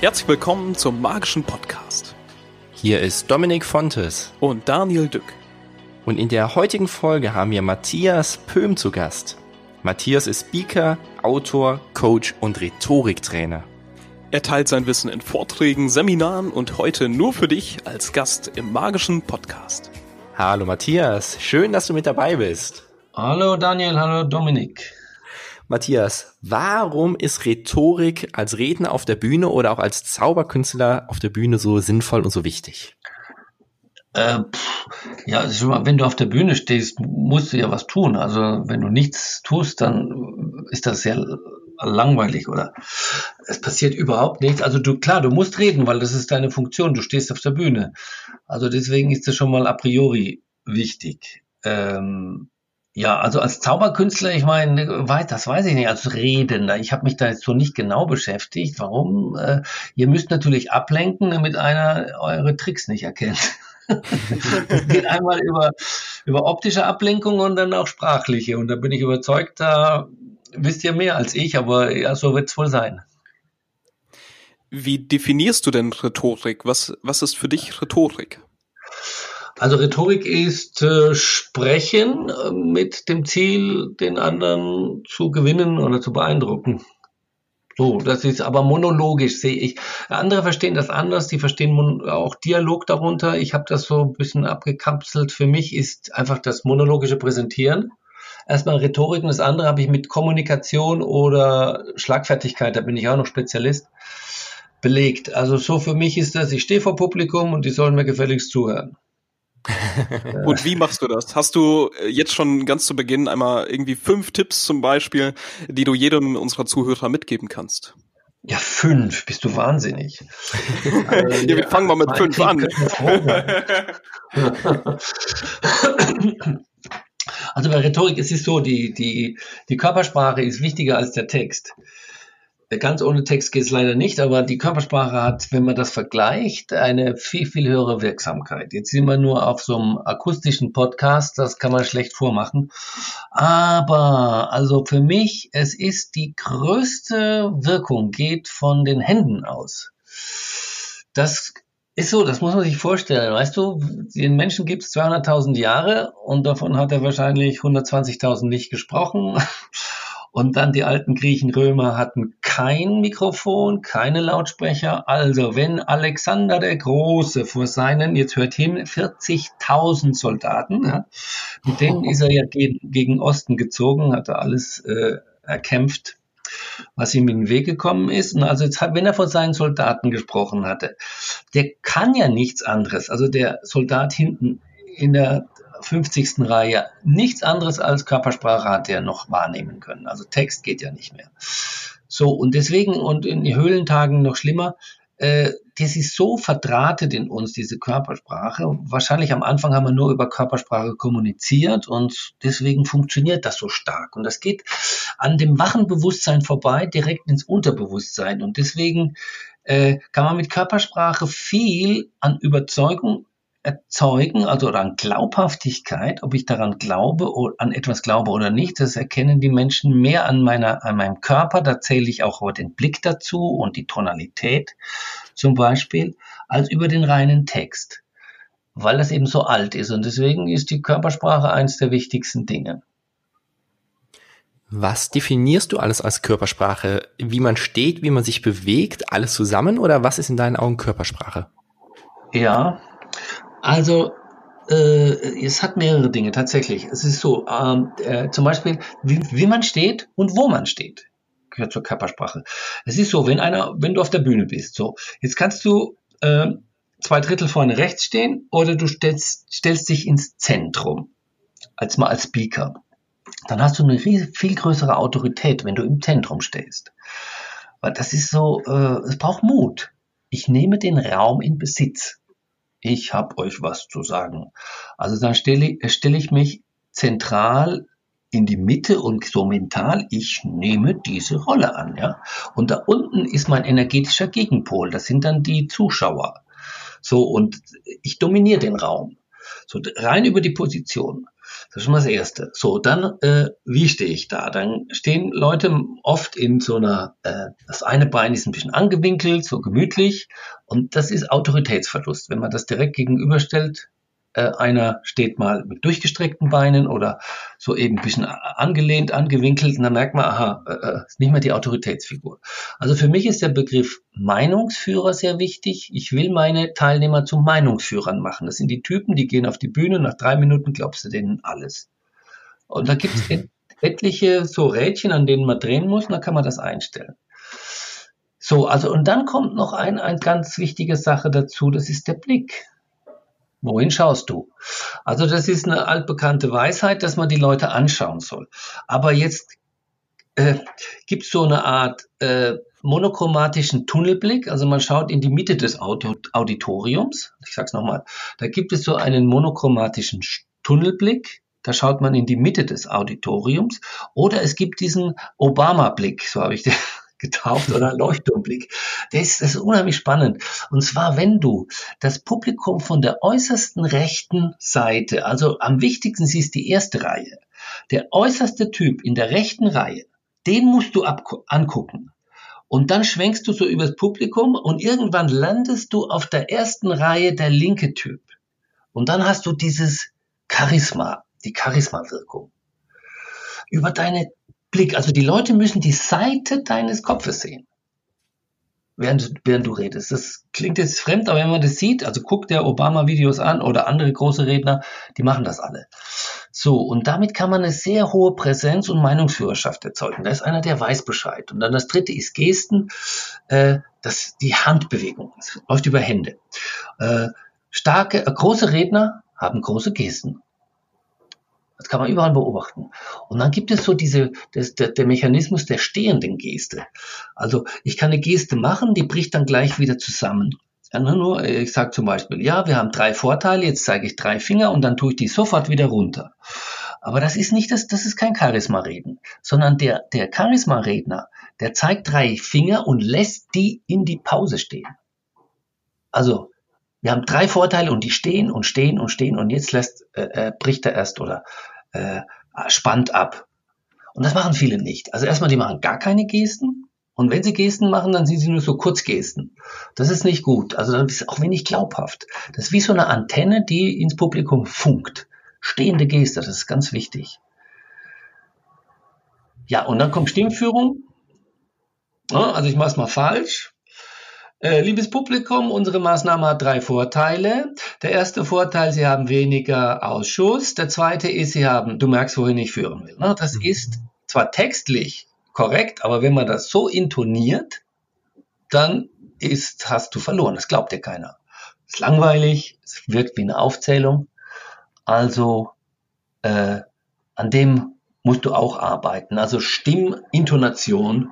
Herzlich willkommen zum magischen Podcast. Hier ist Dominik Fontes und Daniel Dück. Und in der heutigen Folge haben wir Matthias Pöhm zu Gast. Matthias ist Speaker, Autor, Coach und Rhetoriktrainer. Er teilt sein Wissen in Vorträgen, Seminaren und heute nur für dich als Gast im magischen Podcast. Hallo Matthias, schön, dass du mit dabei bist. Hallo Daniel, hallo Dominik. Matthias, warum ist Rhetorik als Redner auf der Bühne oder auch als Zauberkünstler auf der Bühne so sinnvoll und so wichtig? Äh, ja, also wenn du auf der Bühne stehst, musst du ja was tun. Also wenn du nichts tust, dann ist das sehr langweilig oder es passiert überhaupt nichts. Also du, klar, du musst reden, weil das ist deine Funktion. Du stehst auf der Bühne. Also deswegen ist das schon mal a priori wichtig. Ähm, ja, also als Zauberkünstler, ich meine, das weiß ich nicht, als Redender. Ich habe mich da jetzt so nicht genau beschäftigt. Warum? Äh, ihr müsst natürlich ablenken, damit einer eure Tricks nicht erkennt. Es geht einmal über, über optische Ablenkung und dann auch sprachliche. Und da bin ich überzeugt, da wisst ihr mehr als ich, aber ja, so wird's wohl sein. Wie definierst du denn Rhetorik? Was, was ist für dich Rhetorik? Also Rhetorik ist äh, Sprechen äh, mit dem Ziel, den anderen zu gewinnen oder zu beeindrucken. So, das ist aber monologisch, sehe ich. Andere verstehen das anders, die verstehen auch Dialog darunter. Ich habe das so ein bisschen abgekapselt. Für mich ist einfach das monologische Präsentieren. Erstmal Rhetorik und das andere habe ich mit Kommunikation oder Schlagfertigkeit, da bin ich auch noch Spezialist, belegt. Also so für mich ist das, ich stehe vor Publikum und die sollen mir gefälligst zuhören. Und wie machst du das? Hast du äh, jetzt schon ganz zu Beginn einmal irgendwie fünf Tipps zum Beispiel, die du jedem unserer Zuhörer mitgeben kannst? Ja, fünf, bist du wahnsinnig. also, ja, wir fangen mal mit fünf an. also bei Rhetorik ist es so, die, die, die Körpersprache ist wichtiger als der Text. Ganz ohne Text geht es leider nicht, aber die Körpersprache hat, wenn man das vergleicht, eine viel, viel höhere Wirksamkeit. Jetzt sind wir nur auf so einem akustischen Podcast, das kann man schlecht vormachen. Aber, also für mich, es ist die größte Wirkung, geht von den Händen aus. Das ist so, das muss man sich vorstellen. Weißt du, den Menschen gibt es 200.000 Jahre und davon hat er wahrscheinlich 120.000 nicht gesprochen. Und dann die alten Griechen, Römer hatten kein Mikrofon, keine Lautsprecher. Also wenn Alexander der Große vor seinen, jetzt hört hin, 40.000 Soldaten, ja, mit denen ist er ja gegen, gegen Osten gezogen, hat er alles äh, erkämpft, was ihm in den Weg gekommen ist. Und also jetzt, wenn er vor seinen Soldaten gesprochen hatte, der kann ja nichts anderes. Also der Soldat hinten in der 50. Reihe nichts anderes als Körpersprache hat er noch wahrnehmen können. Also Text geht ja nicht mehr. So, und deswegen, und in den Höhlentagen noch schlimmer, äh, das ist so verdrahtet in uns, diese Körpersprache. Wahrscheinlich am Anfang haben wir nur über Körpersprache kommuniziert und deswegen funktioniert das so stark. Und das geht an dem wachen Bewusstsein vorbei, direkt ins Unterbewusstsein. Und deswegen äh, kann man mit Körpersprache viel an Überzeugung erzeugen, also an Glaubhaftigkeit, ob ich daran glaube, an etwas glaube oder nicht, das erkennen die Menschen mehr an meiner, an meinem Körper, da zähle ich auch den Blick dazu und die Tonalität zum Beispiel, als über den reinen Text, weil das eben so alt ist und deswegen ist die Körpersprache eines der wichtigsten Dinge. Was definierst du alles als Körpersprache? Wie man steht, wie man sich bewegt, alles zusammen oder was ist in deinen Augen Körpersprache? Ja, also äh, es hat mehrere Dinge tatsächlich. Es ist so, ähm, äh, zum Beispiel, wie, wie man steht und wo man steht, gehört zur Körpersprache. Es ist so, wenn einer, wenn du auf der Bühne bist, so, jetzt kannst du äh, zwei Drittel vorne rechts stehen oder du stellst, stellst dich ins Zentrum, als mal als Speaker. Dann hast du eine viel größere Autorität, wenn du im Zentrum stehst. Weil das ist so, äh, es braucht Mut. Ich nehme den Raum in Besitz ich habe euch was zu sagen. Also dann stelle, stelle ich mich zentral in die Mitte und so mental, ich nehme diese Rolle an, ja. Und da unten ist mein energetischer Gegenpol, das sind dann die Zuschauer. So, und ich dominiere den Raum. So, rein über die Position. Das ist schon mal das Erste. So, dann, äh, wie stehe ich da? Dann stehen Leute oft in so einer, äh, das eine Bein ist ein bisschen angewinkelt, so gemütlich. Und das ist Autoritätsverlust. Wenn man das direkt gegenüberstellt, äh, einer steht mal mit durchgestreckten Beinen oder so eben ein bisschen angelehnt, angewinkelt und dann merkt man, aha, äh, äh, ist nicht mehr die Autoritätsfigur. Also für mich ist der Begriff Meinungsführer sehr wichtig. Ich will meine Teilnehmer zu Meinungsführern machen. Das sind die Typen, die gehen auf die Bühne, nach drei Minuten glaubst du denen alles. Und da gibt es et etliche so Rädchen, an denen man drehen muss, und dann kann man das einstellen. So, also und dann kommt noch ein, ein ganz wichtige Sache dazu, das ist der Blick. Wohin schaust du? Also das ist eine altbekannte Weisheit, dass man die Leute anschauen soll. Aber jetzt äh, gibt es so eine Art äh, monochromatischen Tunnelblick, also man schaut in die Mitte des Auditoriums. Ich sage es nochmal, da gibt es so einen monochromatischen Tunnelblick, da schaut man in die Mitte des Auditoriums. Oder es gibt diesen Obama-Blick, so habe ich den getauft oder Leuchtturmblick. Das ist, das ist unheimlich spannend. Und zwar, wenn du das Publikum von der äußersten rechten Seite, also am wichtigsten siehst die erste Reihe, der äußerste Typ in der rechten Reihe, den musst du angucken. Und dann schwenkst du so übers Publikum und irgendwann landest du auf der ersten Reihe der linke Typ. Und dann hast du dieses Charisma, die Charisma-Wirkung. Über deine Blick. Also die Leute müssen die Seite deines Kopfes sehen, während, während du redest. Das klingt jetzt fremd, aber wenn man das sieht, also guckt der Obama-Videos an oder andere große Redner, die machen das alle. So, und damit kann man eine sehr hohe Präsenz und Meinungsführerschaft erzeugen. Da ist einer, der weiß Bescheid. Und dann das dritte ist Gesten, äh, das, die Handbewegung. Das läuft über Hände. Äh, starke, äh, große Redner haben große Gesten. Das kann man überall beobachten. Und dann gibt es so diese, das, der, der Mechanismus der stehenden Geste. Also ich kann eine Geste machen, die bricht dann gleich wieder zusammen. Ich sage zum Beispiel, ja, wir haben drei Vorteile, jetzt zeige ich drei Finger und dann tue ich die sofort wieder runter. Aber das ist nicht das, das ist kein Charisma-Reden, sondern der, der Charisma-Redner, der zeigt drei Finger und lässt die in die Pause stehen. Also, wir haben drei Vorteile und die stehen und stehen und stehen und jetzt lässt, äh, äh, bricht er erst oder äh, spannt ab. Und das machen viele nicht. Also erstmal, die machen gar keine Gesten. Und wenn sie Gesten machen, dann sind sie nur so Kurzgesten. Das ist nicht gut. Also das ist auch wenig glaubhaft. Das ist wie so eine Antenne, die ins Publikum funkt. Stehende Geste, das ist ganz wichtig. Ja, und dann kommt Stimmführung. Also ich mache es mal falsch. Äh, liebes Publikum, unsere Maßnahme hat drei Vorteile. Der erste Vorteil, Sie haben weniger Ausschuss. Der zweite ist, Sie haben, du merkst, wohin ich führen will. Ne? Das mhm. ist zwar textlich korrekt, aber wenn man das so intoniert, dann ist, hast du verloren. Das glaubt dir keiner. Es ist langweilig, es wirkt wie eine Aufzählung. Also äh, an dem musst du auch arbeiten. Also Stimmintonation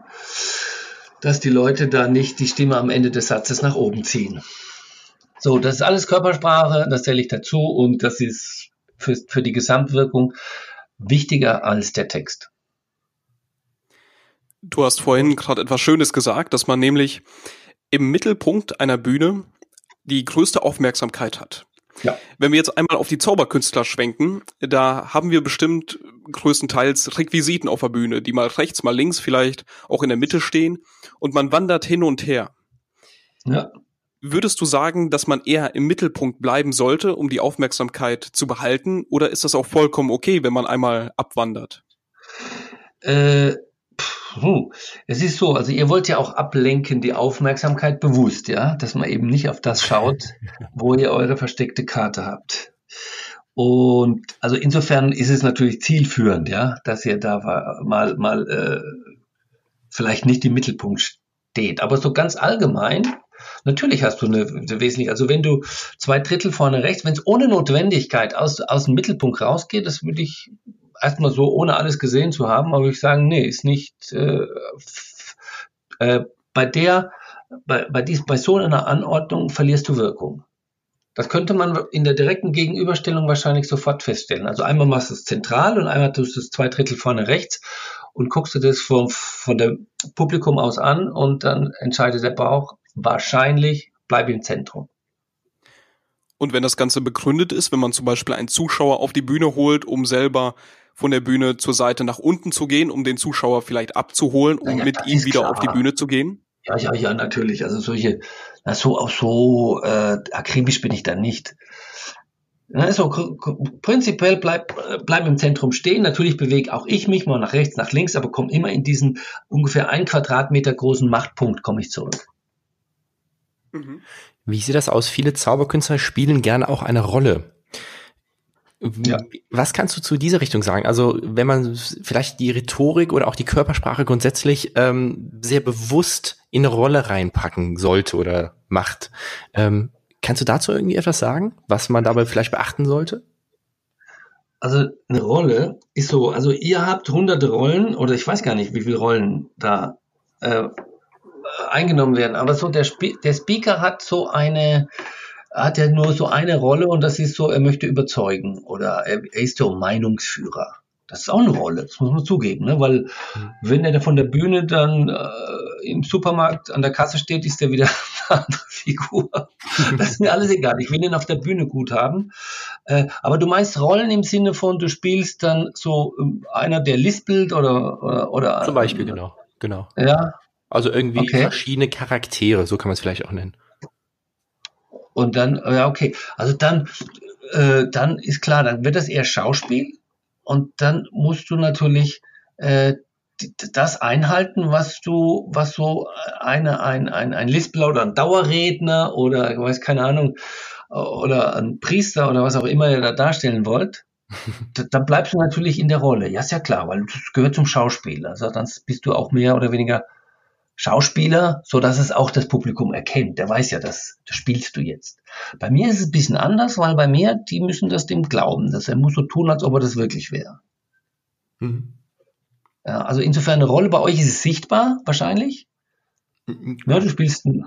dass die Leute da nicht die Stimme am Ende des Satzes nach oben ziehen. So, das ist alles Körpersprache, das zähle ich dazu und das ist für, für die Gesamtwirkung wichtiger als der Text. Du hast vorhin gerade etwas Schönes gesagt, dass man nämlich im Mittelpunkt einer Bühne die größte Aufmerksamkeit hat. Ja. Wenn wir jetzt einmal auf die Zauberkünstler schwenken, da haben wir bestimmt größtenteils Requisiten auf der Bühne, die mal rechts, mal links, vielleicht auch in der Mitte stehen und man wandert hin und her. Ja. Würdest du sagen, dass man eher im Mittelpunkt bleiben sollte, um die Aufmerksamkeit zu behalten, oder ist das auch vollkommen okay, wenn man einmal abwandert? Äh, Puh. Es ist so, also ihr wollt ja auch ablenken, die Aufmerksamkeit bewusst, ja, dass man eben nicht auf das schaut, wo ihr eure versteckte Karte habt. Und also insofern ist es natürlich zielführend, ja, dass ihr da mal mal äh, vielleicht nicht im Mittelpunkt steht. Aber so ganz allgemein, natürlich hast du eine, eine wesentliche, also wenn du zwei Drittel vorne rechts, wenn es ohne Notwendigkeit aus, aus dem Mittelpunkt rausgeht, das würde ich erstmal so, ohne alles gesehen zu haben, aber ich sagen, nee, ist nicht äh, äh, bei der, bei, bei, dies, bei so einer Anordnung verlierst du Wirkung. Das könnte man in der direkten Gegenüberstellung wahrscheinlich sofort feststellen. Also einmal machst du es zentral und einmal tust du es zwei Drittel vorne rechts und guckst du das vom, von dem Publikum aus an und dann entscheidet der Bauch wahrscheinlich, bleib im Zentrum. Und wenn das Ganze begründet ist, wenn man zum Beispiel einen Zuschauer auf die Bühne holt, um selber von der Bühne zur Seite nach unten zu gehen, um den Zuschauer vielleicht abzuholen, um ja, mit ihm wieder klar. auf die Bühne zu gehen? Ja, ja, ja, natürlich. Also solche, na, so auch so äh, akribisch bin ich da nicht. Also prinzipiell bleib, bleib im Zentrum stehen. Natürlich bewege auch ich mich mal nach rechts, nach links, aber komme immer in diesen ungefähr ein Quadratmeter großen Machtpunkt komme ich zurück. Mhm. Wie sieht das aus? Viele Zauberkünstler spielen gerne auch eine Rolle. Ja. Was kannst du zu dieser Richtung sagen? Also wenn man vielleicht die Rhetorik oder auch die Körpersprache grundsätzlich ähm, sehr bewusst in eine Rolle reinpacken sollte oder macht, ähm, Kannst du dazu irgendwie etwas sagen, was man dabei vielleicht beachten sollte? Also eine Rolle ist so, also ihr habt hunderte Rollen oder ich weiß gar nicht, wie viele Rollen da äh, eingenommen werden, aber so der, Sp der Speaker hat so eine, hat ja nur so eine Rolle und das ist so, er möchte überzeugen oder er, er ist so Meinungsführer. Das ist auch eine Rolle, das muss man zugeben, ne? weil mhm. wenn er da von der Bühne dann äh, im Supermarkt an der Kasse steht, ist er wieder eine andere Figur. Das ist mir alles egal. Ich will ihn auf der Bühne gut haben. Äh, aber du meinst Rollen im Sinne von, du spielst dann so äh, einer, der lispelt oder, oder, oder Zum Beispiel, genau. genau. Ja. Also irgendwie okay. verschiedene Charaktere, so kann man es vielleicht auch nennen. Und dann, ja, okay. Also dann, äh, dann ist klar, dann wird das eher Schauspiel. Und dann musst du natürlich äh, das einhalten, was du, was so eine, ein, ein, ein Lispler oder ein Dauerredner oder, ich weiß keine Ahnung, oder ein Priester oder was auch immer ihr da darstellen wollt, dann bleibst du natürlich in der Rolle. Ja, ist ja klar, weil das gehört zum Schauspieler. Also dann bist du auch mehr oder weniger Schauspieler, so dass es auch das Publikum erkennt. Der weiß ja, das, das spielst du jetzt. Bei mir ist es ein bisschen anders, weil bei mir, die müssen das dem glauben, dass er muss so tun, als ob er das wirklich wäre. Mhm. Ja, also insofern eine Rolle bei euch ist es sichtbar, wahrscheinlich. Mhm. Ja, du spielst einen,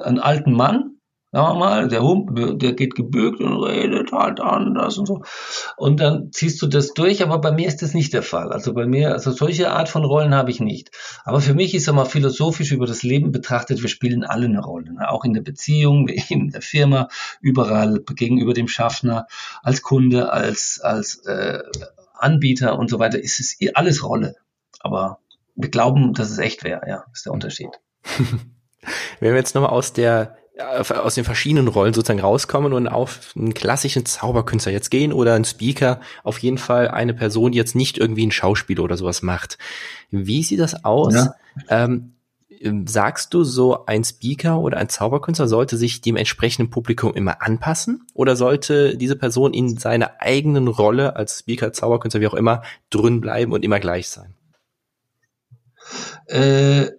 einen alten Mann, sagen wir mal, der, Hund, der geht gebückt und redet halt anders und so. Und dann ziehst du das durch, aber bei mir ist das nicht der Fall. Also bei mir, also solche Art von Rollen habe ich nicht. Aber für mich ist mal philosophisch über das Leben betrachtet, wir spielen alle eine Rolle. Ne? Auch in der Beziehung, in der Firma, überall, gegenüber dem Schaffner, als Kunde, als, als äh, Anbieter und so weiter, ist es alles Rolle. Aber wir glauben, dass es echt wäre, ja, ist der Unterschied. Wenn wir jetzt nochmal aus der aus den verschiedenen Rollen sozusagen rauskommen und auf einen klassischen Zauberkünstler jetzt gehen oder einen Speaker, auf jeden Fall eine Person, die jetzt nicht irgendwie ein Schauspiel oder sowas macht. Wie sieht das aus? Ja. Ähm, sagst du, so ein Speaker oder ein Zauberkünstler sollte sich dem entsprechenden Publikum immer anpassen oder sollte diese Person in seiner eigenen Rolle als Speaker, Zauberkünstler, wie auch immer, drin bleiben und immer gleich sein? Äh,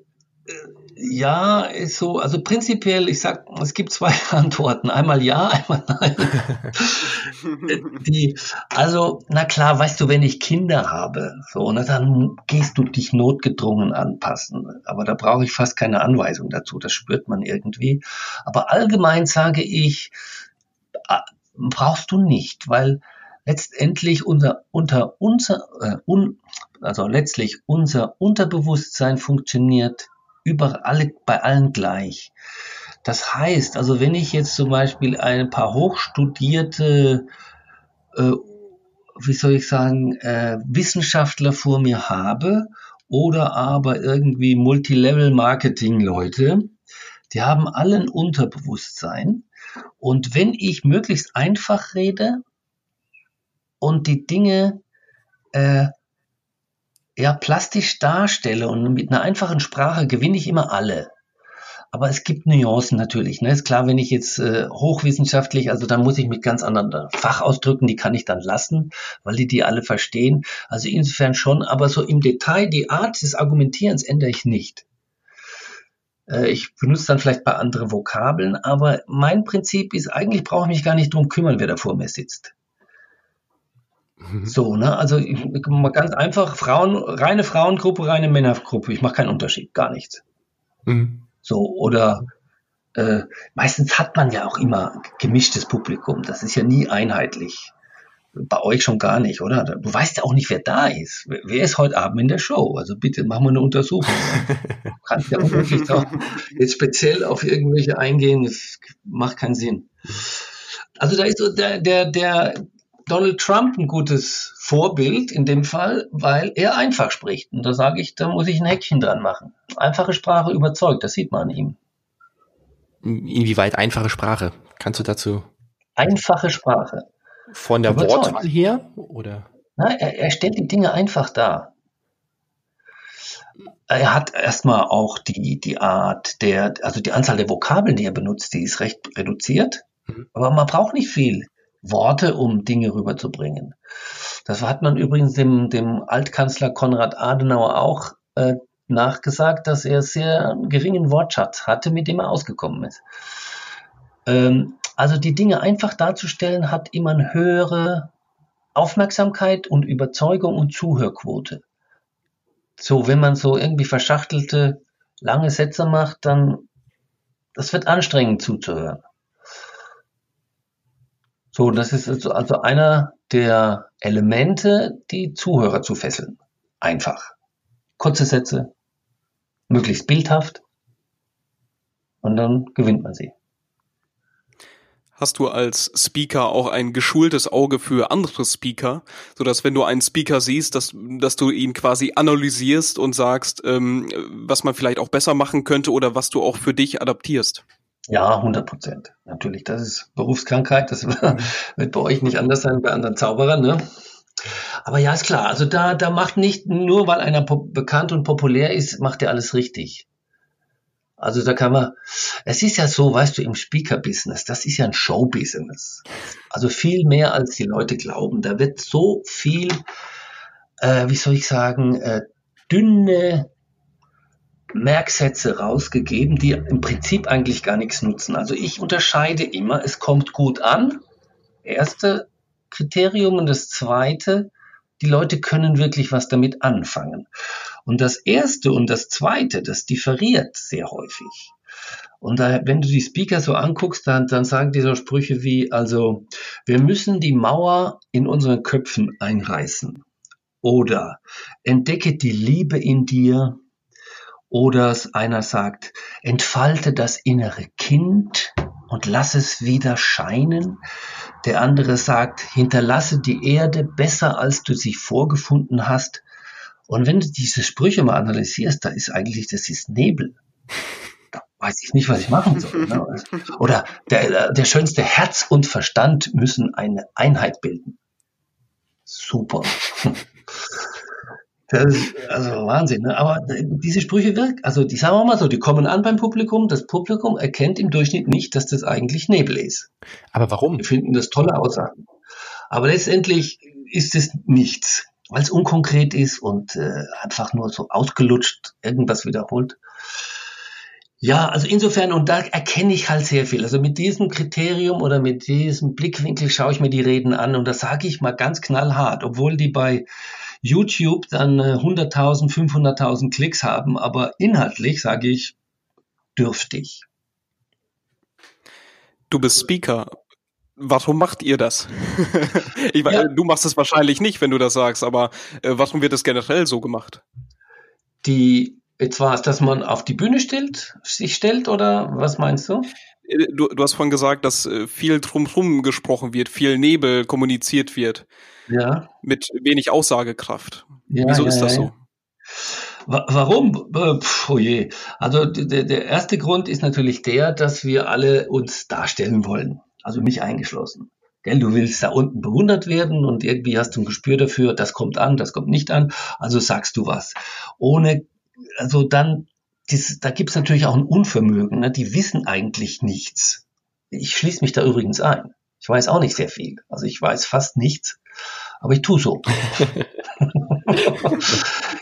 ja, ist so, also prinzipiell, ich sag, es gibt zwei Antworten. Einmal ja, einmal nein. Die, also, na klar, weißt du, wenn ich Kinder habe, so, na, dann gehst du dich notgedrungen anpassen. Aber da brauche ich fast keine Anweisung dazu. Das spürt man irgendwie. Aber allgemein sage ich, brauchst du nicht, weil letztendlich unser, unter, unser, äh, un, also letztlich unser Unterbewusstsein funktioniert über alle, bei allen gleich. Das heißt, also wenn ich jetzt zum Beispiel ein paar hochstudierte, äh, wie soll ich sagen, äh, Wissenschaftler vor mir habe oder aber irgendwie Multilevel-Marketing-Leute, die haben allen Unterbewusstsein. Und wenn ich möglichst einfach rede, und die Dinge äh, ja plastisch darstelle und mit einer einfachen Sprache gewinne ich immer alle. Aber es gibt Nuancen natürlich. Ne? Ist klar, wenn ich jetzt äh, hochwissenschaftlich, also dann muss ich mit ganz anderen Fachausdrücken, die kann ich dann lassen, weil die die alle verstehen. Also insofern schon, aber so im Detail die Art des Argumentierens ändere ich nicht. Äh, ich benutze dann vielleicht ein paar andere Vokabeln, aber mein Prinzip ist, eigentlich brauche ich mich gar nicht drum kümmern, wer da vor mir sitzt. Mhm. So, ne? Also mal ganz einfach, Frauen, reine Frauengruppe, reine Männergruppe. Ich mache keinen Unterschied, gar nichts. Mhm. So, oder äh, meistens hat man ja auch immer gemischtes Publikum. Das ist ja nie einheitlich. Bei euch schon gar nicht, oder? Du weißt ja auch nicht, wer da ist. Wer ist heute Abend in der Show? Also bitte, machen wir eine Untersuchung. Du kannst ja unmöglich drauf jetzt speziell auf irgendwelche eingehen. Das macht keinen Sinn. Also da ist der, der, der Donald Trump ein gutes Vorbild in dem Fall, weil er einfach spricht. Und da sage ich, da muss ich ein Häkchen dran machen. Einfache Sprache überzeugt, das sieht man an ihm. Inwieweit einfache Sprache? Kannst du dazu? Einfache Sprache. Von der überzeugt. Wortwahl her? Oder? Na, er, er stellt die Dinge einfach dar. Er hat erstmal auch die, die Art der, also die Anzahl der Vokabeln, die er benutzt, die ist recht reduziert. Mhm. Aber man braucht nicht viel Worte, um Dinge rüberzubringen. Das hat man übrigens dem, dem Altkanzler Konrad Adenauer auch äh, nachgesagt, dass er sehr geringen Wortschatz hatte, mit dem er ausgekommen ist. Ähm, also die Dinge einfach darzustellen, hat immer eine höhere Aufmerksamkeit und Überzeugung und Zuhörquote. So, wenn man so irgendwie verschachtelte, lange Sätze macht, dann, das wird anstrengend zuzuhören. So, das ist also, also einer der Elemente, die Zuhörer zu fesseln. Einfach. Kurze Sätze, möglichst bildhaft und dann gewinnt man sie. Hast du als Speaker auch ein geschultes Auge für andere Speaker, so dass wenn du einen Speaker siehst, dass, dass du ihn quasi analysierst und sagst, ähm, was man vielleicht auch besser machen könnte oder was du auch für dich adaptierst? Ja, 100 Prozent. Natürlich, das ist Berufskrankheit. Das wird bei euch nicht anders sein, bei anderen Zauberern. Ne? Aber ja, ist klar. Also da, da macht nicht nur, weil einer bekannt und populär ist, macht er alles richtig. Also da kann man, es ist ja so, weißt du, im Speaker-Business, das ist ja ein Show-Business. Also viel mehr als die Leute glauben. Da wird so viel, äh, wie soll ich sagen, äh, dünne Merksätze rausgegeben, die im Prinzip eigentlich gar nichts nutzen. Also ich unterscheide immer, es kommt gut an. Erste Kriterium und das zweite, die Leute können wirklich was damit anfangen. Und das erste und das zweite, das differiert sehr häufig. Und da, wenn du die Speaker so anguckst, dann, dann sagen die so Sprüche wie, also, wir müssen die Mauer in unseren Köpfen einreißen. Oder entdecke die Liebe in dir oder einer sagt, entfalte das innere Kind und lass es wieder scheinen. Der andere sagt, hinterlasse die Erde besser, als du sie vorgefunden hast. Und wenn du diese Sprüche mal analysierst, da ist eigentlich, das ist Nebel. Da weiß ich nicht, was ich machen soll. Ne? Oder der, der schönste Herz und Verstand müssen eine Einheit bilden. Super. Das ist also Wahnsinn. Ne? Aber diese Sprüche wirken, also die sagen wir mal so, die kommen an beim Publikum. Das Publikum erkennt im Durchschnitt nicht, dass das eigentlich Nebel ist. Aber warum? Die finden das tolle Aussagen. Aber letztendlich ist es nichts, weil es unkonkret ist und äh, einfach nur so ausgelutscht irgendwas wiederholt. Ja, also insofern, und da erkenne ich halt sehr viel. Also mit diesem Kriterium oder mit diesem Blickwinkel schaue ich mir die Reden an und das sage ich mal ganz knallhart, obwohl die bei YouTube dann 100.000, äh, 500.000 Klicks haben, aber inhaltlich sage ich dürftig. Du bist Speaker. Warum macht ihr das? ich ja. du machst es wahrscheinlich nicht, wenn du das sagst, aber äh, warum wird es generell so gemacht? Die, jetzt war es, dass man auf die Bühne stellt, sich stellt, oder was meinst du? Äh, du, du hast vorhin gesagt, dass äh, viel drumherum gesprochen wird, viel Nebel kommuniziert wird. Ja. Mit wenig Aussagekraft. Ja, Wieso ja, ist das so? Warum? Äh, Puh, oh je. Also der, der erste Grund ist natürlich der, dass wir alle uns darstellen wollen. Also mich eingeschlossen. Gell, du willst da unten bewundert werden und irgendwie hast du ein Gespür dafür, das kommt an, das kommt nicht an, also sagst du was. Ohne, also dann, das, da gibt's natürlich auch ein Unvermögen, ne? die wissen eigentlich nichts. Ich schließe mich da übrigens ein. Ich weiß auch nicht sehr viel. Also ich weiß fast nichts aber ich tue so.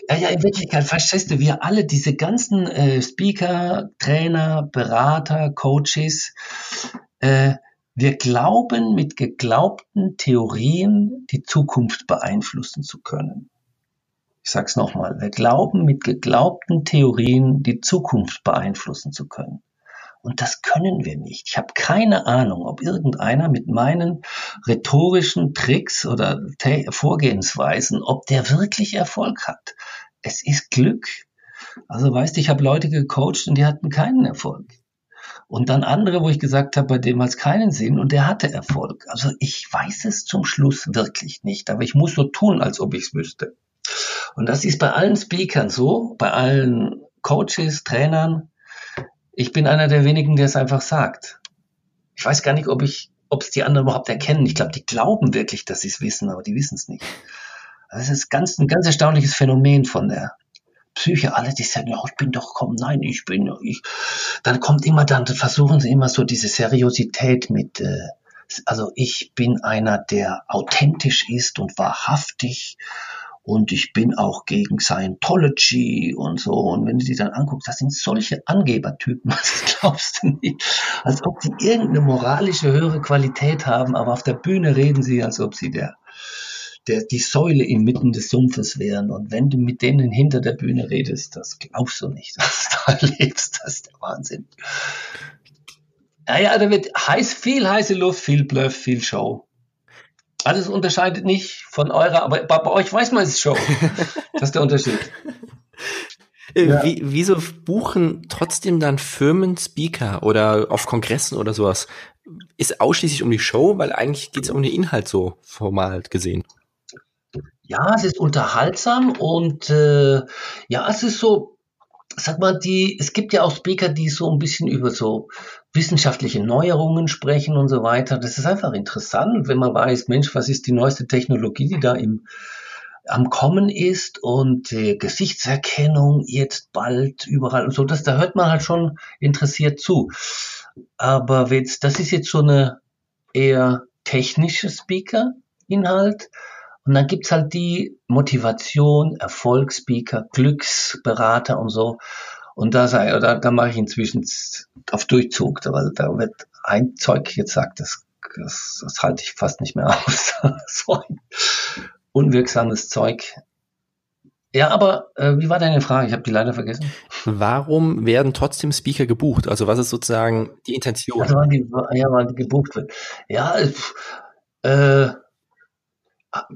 ja, ja, in Wirklichkeit, verstehst du, wir alle, diese ganzen äh, Speaker, Trainer, Berater, Coaches, äh, wir glauben mit geglaubten Theorien die Zukunft beeinflussen zu können. Ich sag's nochmal, wir glauben mit geglaubten Theorien die Zukunft beeinflussen zu können. Und das können wir nicht. Ich habe keine Ahnung, ob irgendeiner mit meinen rhetorischen Tricks oder Vorgehensweisen, ob der wirklich Erfolg hat. Es ist Glück. Also weißt du, ich habe Leute gecoacht und die hatten keinen Erfolg. Und dann andere, wo ich gesagt habe, bei dem hat es keinen Sinn und der hatte Erfolg. Also ich weiß es zum Schluss wirklich nicht, aber ich muss so tun, als ob ich es wüsste. Und das ist bei allen Speakern so, bei allen Coaches, Trainern. Ich bin einer der wenigen, der es einfach sagt. Ich weiß gar nicht, ob ich, ob es die anderen überhaupt erkennen. Ich glaube, die glauben wirklich, dass sie es wissen, aber die wissen es nicht. Das ist ganz, ein ganz erstaunliches Phänomen von der Psyche. Alle, die sagen, ja, ich bin doch, komm, nein, ich bin, ich. Dann kommt immer, dann versuchen sie immer so diese Seriosität mit, äh, also ich bin einer, der authentisch ist und wahrhaftig und ich bin auch gegen Scientology und so. Und wenn du die dann anguckst, das sind solche Angebertypen, das glaubst du nicht. Als ob die irgendeine moralische höhere Qualität haben, aber auf der Bühne reden sie, als ob sie der, der, die Säule inmitten des Sumpfes wären. Und wenn du mit denen hinter der Bühne redest, das glaubst du nicht, was du da erlebst. Das ist der Wahnsinn. Ja, ja, da wird heiß, viel heiße Luft, viel Bluff, viel Show. Alles unterscheidet nicht von eurer, aber bei, bei euch weiß man es schon. das ist der Unterschied. Äh, ja. Wie, wieso buchen trotzdem dann Firmen Speaker oder auf Kongressen oder sowas? Ist ausschließlich um die Show, weil eigentlich geht es um den Inhalt so formal gesehen. Ja, es ist unterhaltsam und äh, ja, es ist so, sag mal, die, es gibt ja auch Speaker, die so ein bisschen über so wissenschaftliche Neuerungen sprechen und so weiter. Das ist einfach interessant, wenn man weiß, Mensch, was ist die neueste Technologie, die da im, am Kommen ist und äh, Gesichtserkennung jetzt bald überall und so. Das, da hört man halt schon interessiert zu. Aber jetzt, das ist jetzt so eine eher technische Speaker-Inhalt. Und dann gibt's halt die Motivation, Erfolgsspeaker, Glücksberater und so. Und da, sei, da, da mache ich inzwischen auf Durchzug, weil da wird ein Zeug jetzt sagt, das, das, das halte ich fast nicht mehr aus. so ein unwirksames Zeug. Ja, aber äh, wie war deine Frage? Ich habe die leider vergessen. Warum werden trotzdem Speaker gebucht? Also was ist sozusagen die Intention? Also wann die, ja, wann die gebucht wird. Ja, äh,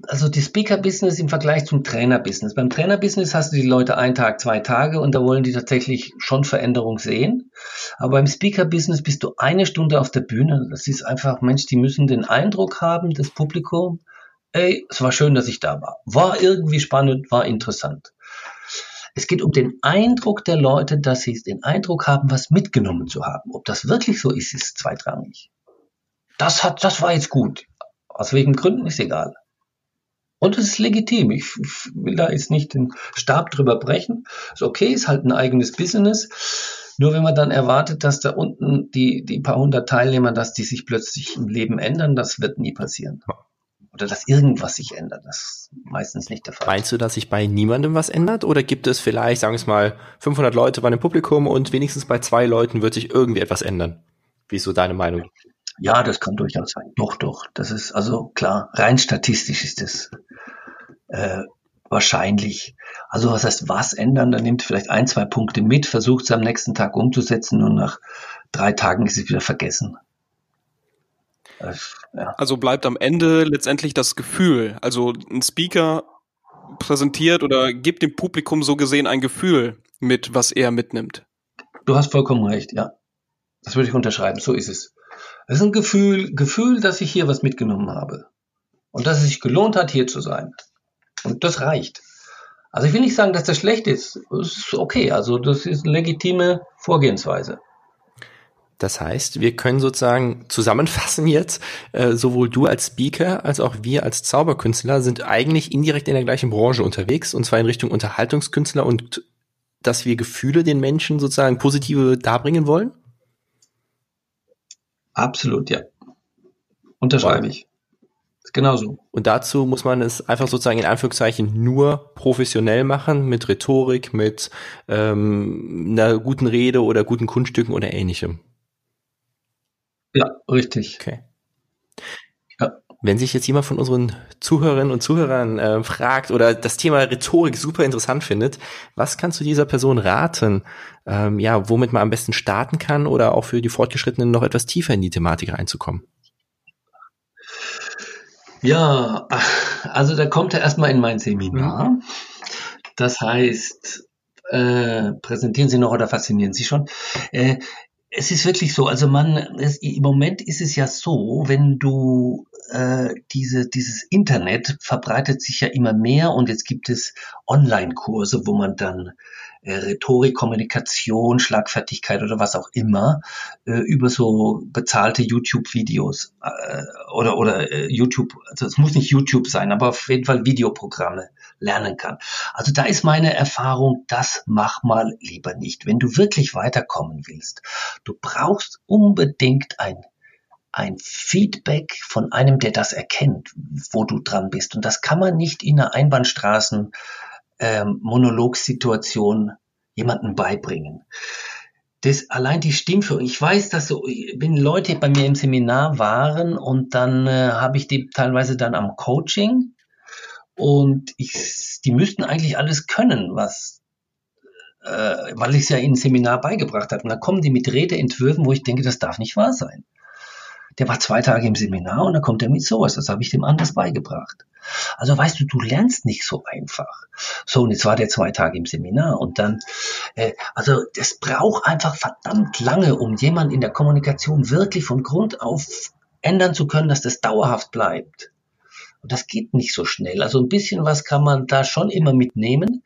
also die Speaker-Business im Vergleich zum Trainer-Business. Beim Trainer-Business hast du die Leute einen Tag, zwei Tage und da wollen die tatsächlich schon Veränderung sehen. Aber beim Speaker-Business bist du eine Stunde auf der Bühne. Das ist einfach, Mensch, die müssen den Eindruck haben, das Publikum, ey, es war schön, dass ich da war. War irgendwie spannend, war interessant. Es geht um den Eindruck der Leute, dass sie den Eindruck haben, was mitgenommen zu haben. Ob das wirklich so ist, ist zweitrangig. Das hat, das war jetzt gut. Aus welchen Gründen ist egal. Und es ist legitim. Ich will da jetzt nicht den Stab drüber brechen. Ist okay, ist halt ein eigenes Business. Nur wenn man dann erwartet, dass da unten die, die paar hundert Teilnehmer, dass die sich plötzlich im Leben ändern, das wird nie passieren. Oder dass irgendwas sich ändert. Das ist meistens nicht der Fall. Meinst du, dass sich bei niemandem was ändert? Oder gibt es vielleicht, sagen wir es mal, 500 Leute bei einem Publikum und wenigstens bei zwei Leuten wird sich irgendwie etwas ändern? Wie ist so deine Meinung? Ja, das kann durchaus sein. Doch, doch. Das ist also klar, rein statistisch ist es äh, wahrscheinlich. Also was heißt was ändern? Dann nimmt vielleicht ein, zwei Punkte mit, versucht es am nächsten Tag umzusetzen und nach drei Tagen ist es wieder vergessen. ja. Also bleibt am Ende letztendlich das Gefühl. Also ein Speaker präsentiert oder gibt dem Publikum so gesehen ein Gefühl mit, was er mitnimmt. Du hast vollkommen recht, ja. Das würde ich unterschreiben. So ist es. Es ist ein Gefühl, Gefühl, dass ich hier was mitgenommen habe. Und dass es sich gelohnt hat, hier zu sein. Und das reicht. Also ich will nicht sagen, dass das schlecht ist. Das ist okay. Also das ist eine legitime Vorgehensweise. Das heißt, wir können sozusagen zusammenfassen jetzt, äh, sowohl du als Speaker als auch wir als Zauberkünstler sind eigentlich indirekt in der gleichen Branche unterwegs, und zwar in Richtung Unterhaltungskünstler und dass wir Gefühle den Menschen sozusagen positive darbringen wollen? Absolut, ja. Unterschreibe ich. Genauso. Und dazu muss man es einfach sozusagen in Anführungszeichen nur professionell machen, mit Rhetorik, mit ähm, einer guten Rede oder guten Kunststücken oder ähnlichem. Ja, richtig. Okay. Wenn sich jetzt jemand von unseren Zuhörerinnen und Zuhörern äh, fragt oder das Thema Rhetorik super interessant findet, was kannst du dieser Person raten, ähm, ja, womit man am besten starten kann oder auch für die Fortgeschrittenen noch etwas tiefer in die Thematik reinzukommen? Ja, also da kommt er erstmal in mein Seminar. Mhm. Das heißt, äh, präsentieren Sie noch oder faszinieren Sie schon? Äh, es ist wirklich so, also man, es, im Moment ist es ja so, wenn du äh, diese, dieses Internet verbreitet sich ja immer mehr und jetzt gibt es Online-Kurse, wo man dann äh, Rhetorik, Kommunikation, Schlagfertigkeit oder was auch immer äh, über so bezahlte YouTube-Videos äh, oder oder äh, YouTube, also es muss nicht YouTube sein, aber auf jeden Fall Videoprogramme lernen kann. Also da ist meine Erfahrung, das mach mal lieber nicht. Wenn du wirklich weiterkommen willst, du brauchst unbedingt ein ein Feedback von einem, der das erkennt, wo du dran bist. Und das kann man nicht in einer Einbahnstraßen ähm, Monologsituation jemanden beibringen. Das, allein die Stimmführung. Ich weiß, dass so, wenn Leute bei mir im Seminar waren und dann äh, habe ich die teilweise dann am Coaching und ich, die müssten eigentlich alles können, was, äh, weil ich es ja in Seminar beigebracht habe. Und dann kommen die mit Redeentwürfen, wo ich denke, das darf nicht wahr sein. Der war zwei Tage im Seminar und dann kommt er mit sowas. Das habe ich dem anders beigebracht. Also weißt du, du lernst nicht so einfach. So, und jetzt war der zwei Tage im Seminar und dann, äh, also das braucht einfach verdammt lange, um jemand in der Kommunikation wirklich von Grund auf ändern zu können, dass das dauerhaft bleibt. Und das geht nicht so schnell. Also ein bisschen was kann man da schon immer mitnehmen,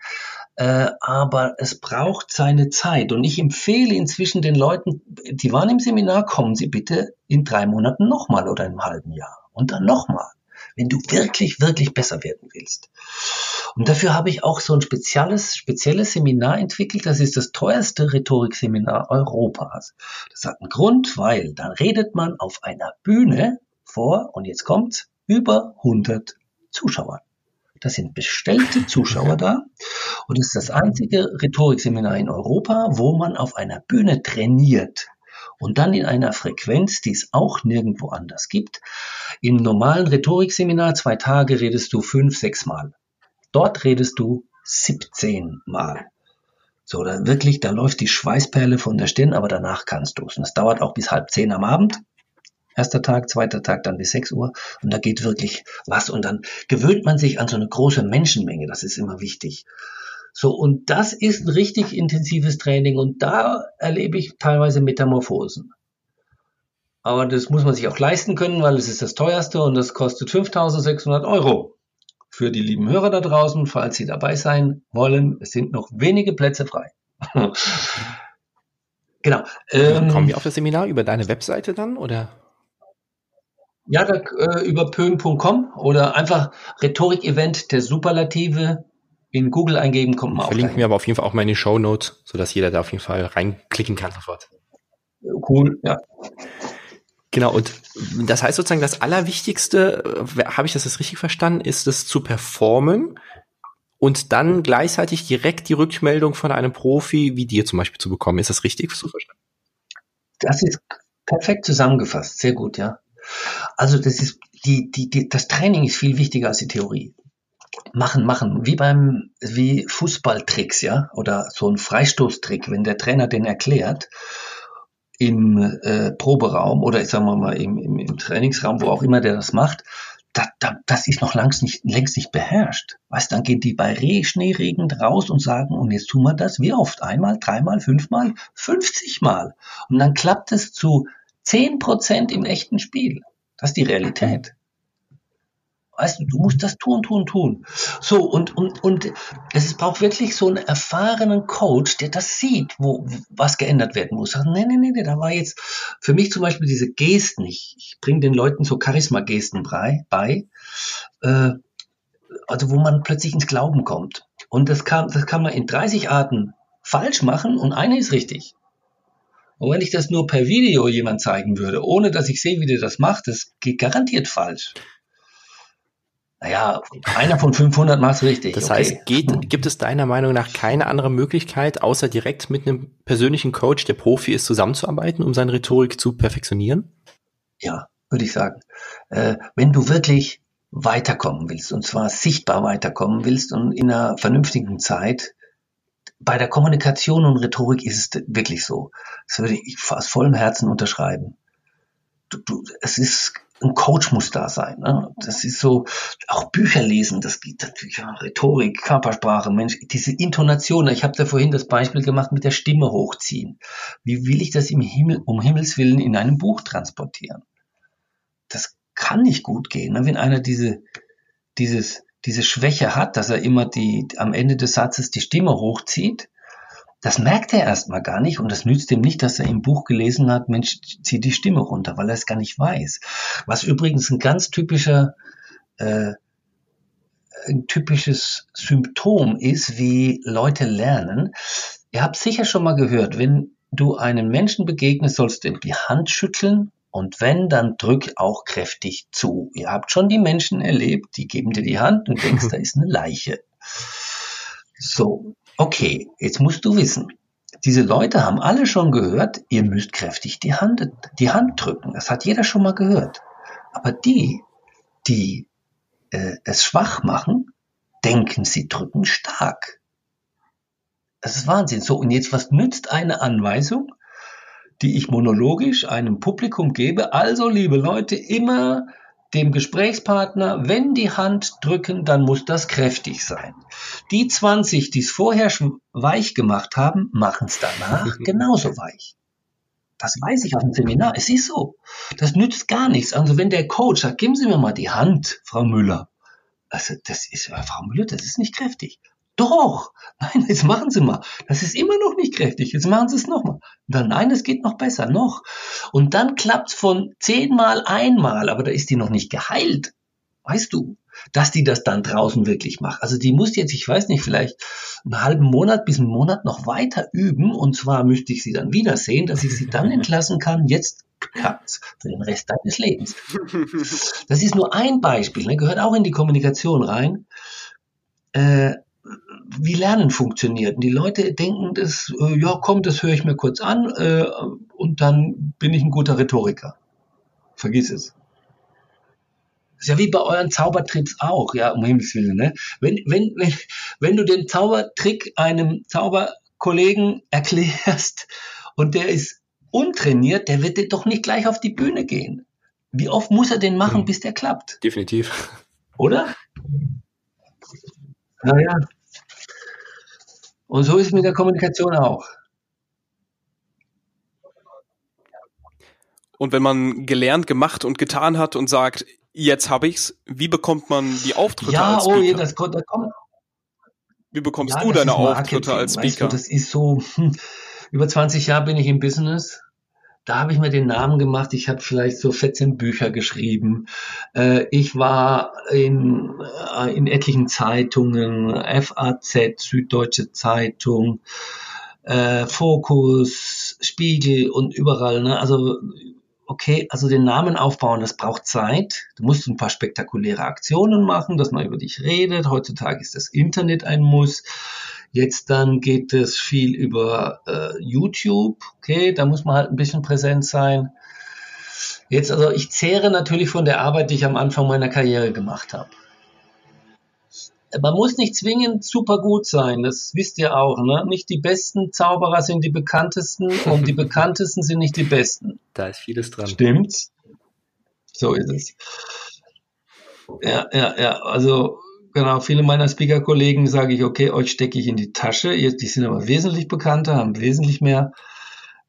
äh, aber es braucht seine Zeit. Und ich empfehle inzwischen den Leuten, die waren im Seminar, kommen Sie bitte in drei Monaten nochmal oder im halben Jahr und dann nochmal wenn du wirklich, wirklich besser werden willst. Und dafür habe ich auch so ein spezielles, spezielles Seminar entwickelt. Das ist das teuerste Rhetorikseminar Europas. Das hat einen Grund, weil da redet man auf einer Bühne vor, und jetzt kommt's, über 100 Zuschauern. Das sind bestellte Zuschauer da. Und es ist das einzige Rhetorikseminar in Europa, wo man auf einer Bühne trainiert und dann in einer Frequenz, die es auch nirgendwo anders gibt. Im normalen Rhetorikseminar, zwei Tage, redest du fünf, sechs Mal. Dort redest du 17 Mal. So, dann wirklich, da läuft die Schweißperle von der Stirn, aber danach kannst du es. Und das dauert auch bis halb zehn am Abend. Erster Tag, zweiter Tag dann bis sechs Uhr. Und da geht wirklich was. Und dann gewöhnt man sich an so eine große Menschenmenge. Das ist immer wichtig. So, und das ist ein richtig intensives Training und da erlebe ich teilweise Metamorphosen. Aber das muss man sich auch leisten können, weil es ist das teuerste und das kostet 5600 Euro. Für die lieben Hörer da draußen, falls Sie dabei sein wollen, es sind noch wenige Plätze frei. genau. Ähm, Kommen wir auf das Seminar über deine Webseite dann oder? Ja, da, äh, über pöhn.com oder einfach Rhetorik-Event der Superlative in Google eingeben, kommt man auch. Verlinken wir aber auf jeden Fall auch mal in die Show Notes, sodass jeder da auf jeden Fall reinklicken kann sofort. Cool, ja. Genau, und das heißt sozusagen, das Allerwichtigste, äh, habe ich das jetzt richtig verstanden, ist es zu performen und dann gleichzeitig direkt die Rückmeldung von einem Profi wie dir zum Beispiel zu bekommen. Ist das richtig so verstanden? Das ist perfekt zusammengefasst, sehr gut, ja. Also das ist die, die, die, das Training ist viel wichtiger als die Theorie machen, machen, wie beim, wie Fußballtricks, ja, oder so ein Freistoßtrick, wenn der Trainer den erklärt im äh, Proberaum oder ich sag mal im, im, im Trainingsraum, wo auch immer der das macht, da, da, das ist noch längst nicht, längst nicht beherrscht. Weißt, dann gehen die bei Re Schneeregen raus und sagen, und jetzt tun wir das wie oft? Einmal, dreimal, fünfmal, 50 Mal. Und dann klappt es zu 10 Prozent im echten Spiel. Das ist die Realität. Weißt du, du musst das tun, tun, tun. So, und, und, und es braucht wirklich so einen erfahrenen Coach, der das sieht, wo, was geändert werden muss. Sagt, nee, nee, nee, nee, da war jetzt für mich zum Beispiel diese Gesten, ich, ich bringe den Leuten so Charisma-Gesten bei, bei äh, also wo man plötzlich ins Glauben kommt. Und das kann, das kann man in 30 Arten falsch machen und eine ist richtig. Und wenn ich das nur per Video jemand zeigen würde, ohne dass ich sehe, wie der das macht, das geht garantiert falsch. Naja, einer von 500 macht es richtig. Das okay. heißt, geht, gibt es deiner Meinung nach keine andere Möglichkeit, außer direkt mit einem persönlichen Coach, der Profi ist, zusammenzuarbeiten, um seine Rhetorik zu perfektionieren? Ja, würde ich sagen. Äh, wenn du wirklich weiterkommen willst, und zwar sichtbar weiterkommen willst und in einer vernünftigen Zeit, bei der Kommunikation und Rhetorik ist es wirklich so. Das würde ich aus vollem Herzen unterschreiben. du, du, es ist ein Coach muss da sein. Ne? Das ist so, auch Bücher lesen, das geht natürlich, ja, Rhetorik, Körpersprache, Mensch, diese Intonation. Ich habe da vorhin das Beispiel gemacht mit der Stimme hochziehen. Wie will ich das im Himmel, um Himmels Willen in einem Buch transportieren? Das kann nicht gut gehen, ne? wenn einer diese, dieses, diese Schwäche hat, dass er immer die, am Ende des Satzes die Stimme hochzieht das merkt er erstmal gar nicht und das nützt ihm nicht, dass er im Buch gelesen hat, Mensch, zieh die Stimme runter, weil er es gar nicht weiß. Was übrigens ein ganz typischer, äh, ein typisches Symptom ist, wie Leute lernen. Ihr habt sicher schon mal gehört, wenn du einem Menschen begegnest, sollst du ihm die Hand schütteln und wenn, dann drück auch kräftig zu. Ihr habt schon die Menschen erlebt, die geben dir die Hand und denkst, da ist eine Leiche. So, okay, jetzt musst du wissen, diese Leute haben alle schon gehört, ihr müsst kräftig die Hand, die Hand drücken. Das hat jeder schon mal gehört. Aber die, die äh, es schwach machen, denken, sie drücken stark. Das ist Wahnsinn. So, und jetzt, was nützt eine Anweisung, die ich monologisch einem Publikum gebe? Also, liebe Leute, immer dem Gesprächspartner, wenn die Hand drücken, dann muss das kräftig sein. Die 20, die es vorher weich gemacht haben, machen es danach genauso weich. Das weiß ich auf dem Seminar. Es ist so. Das nützt gar nichts. Also wenn der Coach sagt, geben Sie mir mal die Hand, Frau Müller. Also das ist, Frau Müller, das ist nicht kräftig. Doch, nein, jetzt machen Sie mal. Das ist immer noch nicht kräftig. Jetzt machen Sie es nochmal. Dann, nein, das geht noch besser, noch. Und dann klappt es von zehnmal einmal, aber da ist die noch nicht geheilt. Weißt du, dass die das dann draußen wirklich macht. Also die muss jetzt, ich weiß nicht, vielleicht einen halben Monat bis einen Monat noch weiter üben. Und zwar müsste ich sie dann wiedersehen, dass ich sie dann entlassen kann. Jetzt klappt's für den Rest deines Lebens. Das ist nur ein Beispiel, ne? gehört auch in die Kommunikation rein. Äh, wie Lernen funktioniert. Und die Leute denken, das, äh, ja, komm, das höre ich mir kurz an äh, und dann bin ich ein guter Rhetoriker. Vergiss es. Das ist ja wie bei euren Zaubertricks auch, ja, um Himmels Willen. Ne? Wenn, wenn, wenn, wenn du den Zaubertrick einem Zauberkollegen erklärst und der ist untrainiert, der wird doch nicht gleich auf die Bühne gehen. Wie oft muss er den machen, mhm. bis der klappt? Definitiv. Oder? Naja. Und so ist es mit der Kommunikation auch. Und wenn man gelernt, gemacht und getan hat und sagt, jetzt habe ich's, wie bekommt man die Auftritte ja, als Speaker? Oh, ja, das, das kommt. Wie bekommst ja, du deine Auftritte als Speaker? Weißt du, das ist so, hm, über 20 Jahre bin ich im Business da habe ich mir den Namen gemacht. Ich habe vielleicht so 14 Bücher geschrieben. Äh, ich war in, äh, in etlichen Zeitungen, FAZ, Süddeutsche Zeitung, äh, Fokus, Spiegel und überall. Ne? Also okay, also den Namen aufbauen, das braucht Zeit. Du musst ein paar spektakuläre Aktionen machen, dass man über dich redet. Heutzutage ist das Internet ein Muss. Jetzt dann geht es viel über äh, YouTube. Okay, da muss man halt ein bisschen präsent sein. Jetzt also, ich zehre natürlich von der Arbeit, die ich am Anfang meiner Karriere gemacht habe. Man muss nicht zwingend super gut sein, das wisst ihr auch. Ne? Nicht die besten Zauberer sind die bekanntesten und die bekanntesten sind nicht die besten. Da ist vieles dran. Stimmt's? So ist es. Ja, ja, ja. Also genau, viele meiner Speaker-Kollegen sage ich, okay, euch stecke ich in die Tasche. Die sind aber wesentlich bekannter, haben wesentlich mehr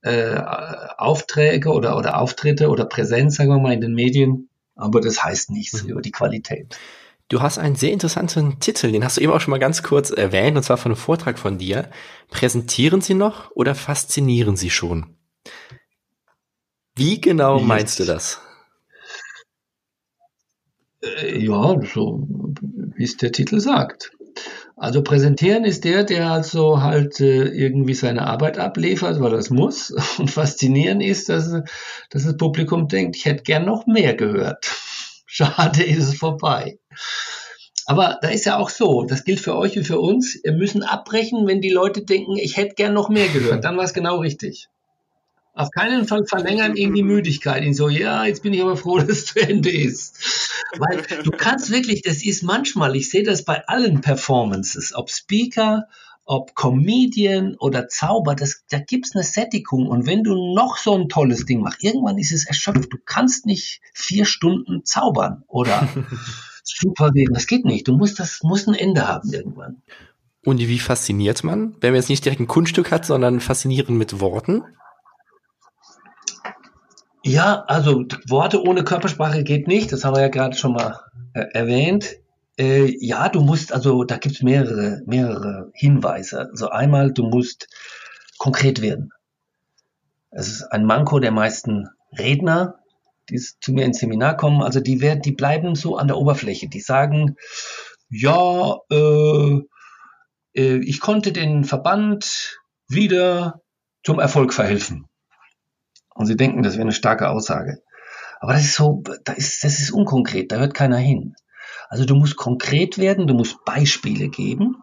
äh, Aufträge oder, oder Auftritte oder Präsenz, sagen wir mal, in den Medien. Aber das heißt nichts mhm. über die Qualität. Du hast einen sehr interessanten Titel, den hast du eben auch schon mal ganz kurz erwähnt, und zwar von einem Vortrag von dir. Präsentieren Sie noch oder faszinieren Sie schon? Wie genau meinst du das? Äh, ja, so wie es der Titel sagt. Also präsentieren ist der, der also halt äh, irgendwie seine Arbeit abliefert, weil das muss. Und faszinieren ist, dass, dass das Publikum denkt, ich hätte gern noch mehr gehört. Schade, ist es vorbei. Aber da ist ja auch so, das gilt für euch wie für uns, wir müssen abbrechen, wenn die Leute denken, ich hätte gern noch mehr gehört. Dann war es genau richtig. Auf keinen Fall verlängern irgendwie Müdigkeit. In so, ja, jetzt bin ich aber froh, dass es zu Ende ist. Weil du kannst wirklich, das ist manchmal, ich sehe das bei allen Performances, ob Speaker, ob Comedian oder Zauber, das, da gibt's eine Sättigung. Und wenn du noch so ein tolles Ding machst, irgendwann ist es erschöpft. Du kannst nicht vier Stunden zaubern oder super reden. Das geht nicht. Du musst das, muss ein Ende haben irgendwann. Und wie fasziniert man, wenn man jetzt nicht direkt ein Kunststück hat, sondern faszinieren mit Worten? Ja, also Worte ohne Körpersprache geht nicht. Das haben wir ja gerade schon mal äh, erwähnt. Äh, ja, du musst, also da gibt's mehrere, mehrere Hinweise. Also einmal, du musst konkret werden. Es ist ein Manko der meisten Redner, die zu mir ins Seminar kommen. Also die werden, die bleiben so an der Oberfläche. Die sagen, ja, äh, äh, ich konnte den Verband wieder zum Erfolg verhelfen. Und sie denken, das wäre eine starke Aussage. Aber das ist so, das ist, das ist unkonkret, da hört keiner hin. Also du musst konkret werden, du musst Beispiele geben,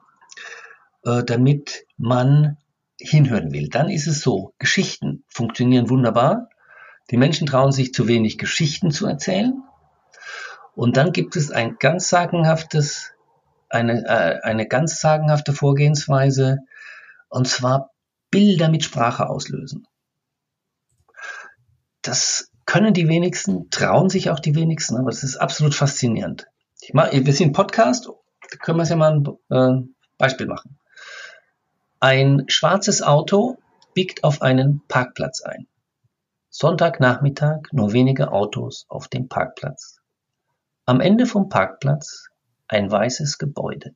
äh, damit man hinhören will. Dann ist es so, Geschichten funktionieren wunderbar. Die Menschen trauen sich zu wenig Geschichten zu erzählen. Und dann gibt es ein ganz sagenhaftes, eine, äh, eine ganz sagenhafte Vorgehensweise, und zwar Bilder mit Sprache auslösen. Das können die wenigsten, trauen sich auch die wenigsten, aber das ist absolut faszinierend. Ich mache, wir sind Podcast, können wir es ja mal ein äh, Beispiel machen. Ein schwarzes Auto biegt auf einen Parkplatz ein. Sonntagnachmittag nur wenige Autos auf dem Parkplatz. Am Ende vom Parkplatz ein weißes Gebäude.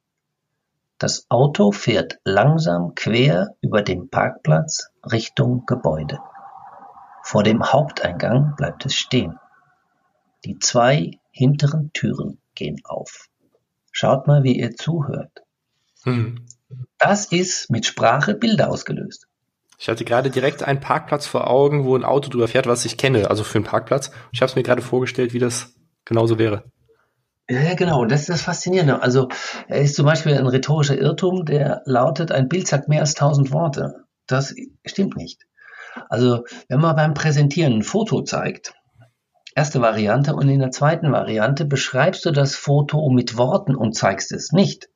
Das Auto fährt langsam quer über den Parkplatz Richtung Gebäude. Vor dem Haupteingang bleibt es stehen. Die zwei hinteren Türen gehen auf. Schaut mal, wie ihr zuhört. Hm. Das ist mit Sprache Bilder ausgelöst. Ich hatte gerade direkt einen Parkplatz vor Augen, wo ein Auto drüber fährt, was ich kenne, also für einen Parkplatz. Ich habe es mir gerade vorgestellt, wie das genauso wäre. Ja, genau. Und das ist das Faszinierende. Also, er ist zum Beispiel ein rhetorischer Irrtum, der lautet, ein Bild sagt mehr als tausend Worte. Das stimmt nicht. Also, wenn man beim Präsentieren ein Foto zeigt, erste Variante, und in der zweiten Variante beschreibst du das Foto mit Worten und zeigst es nicht,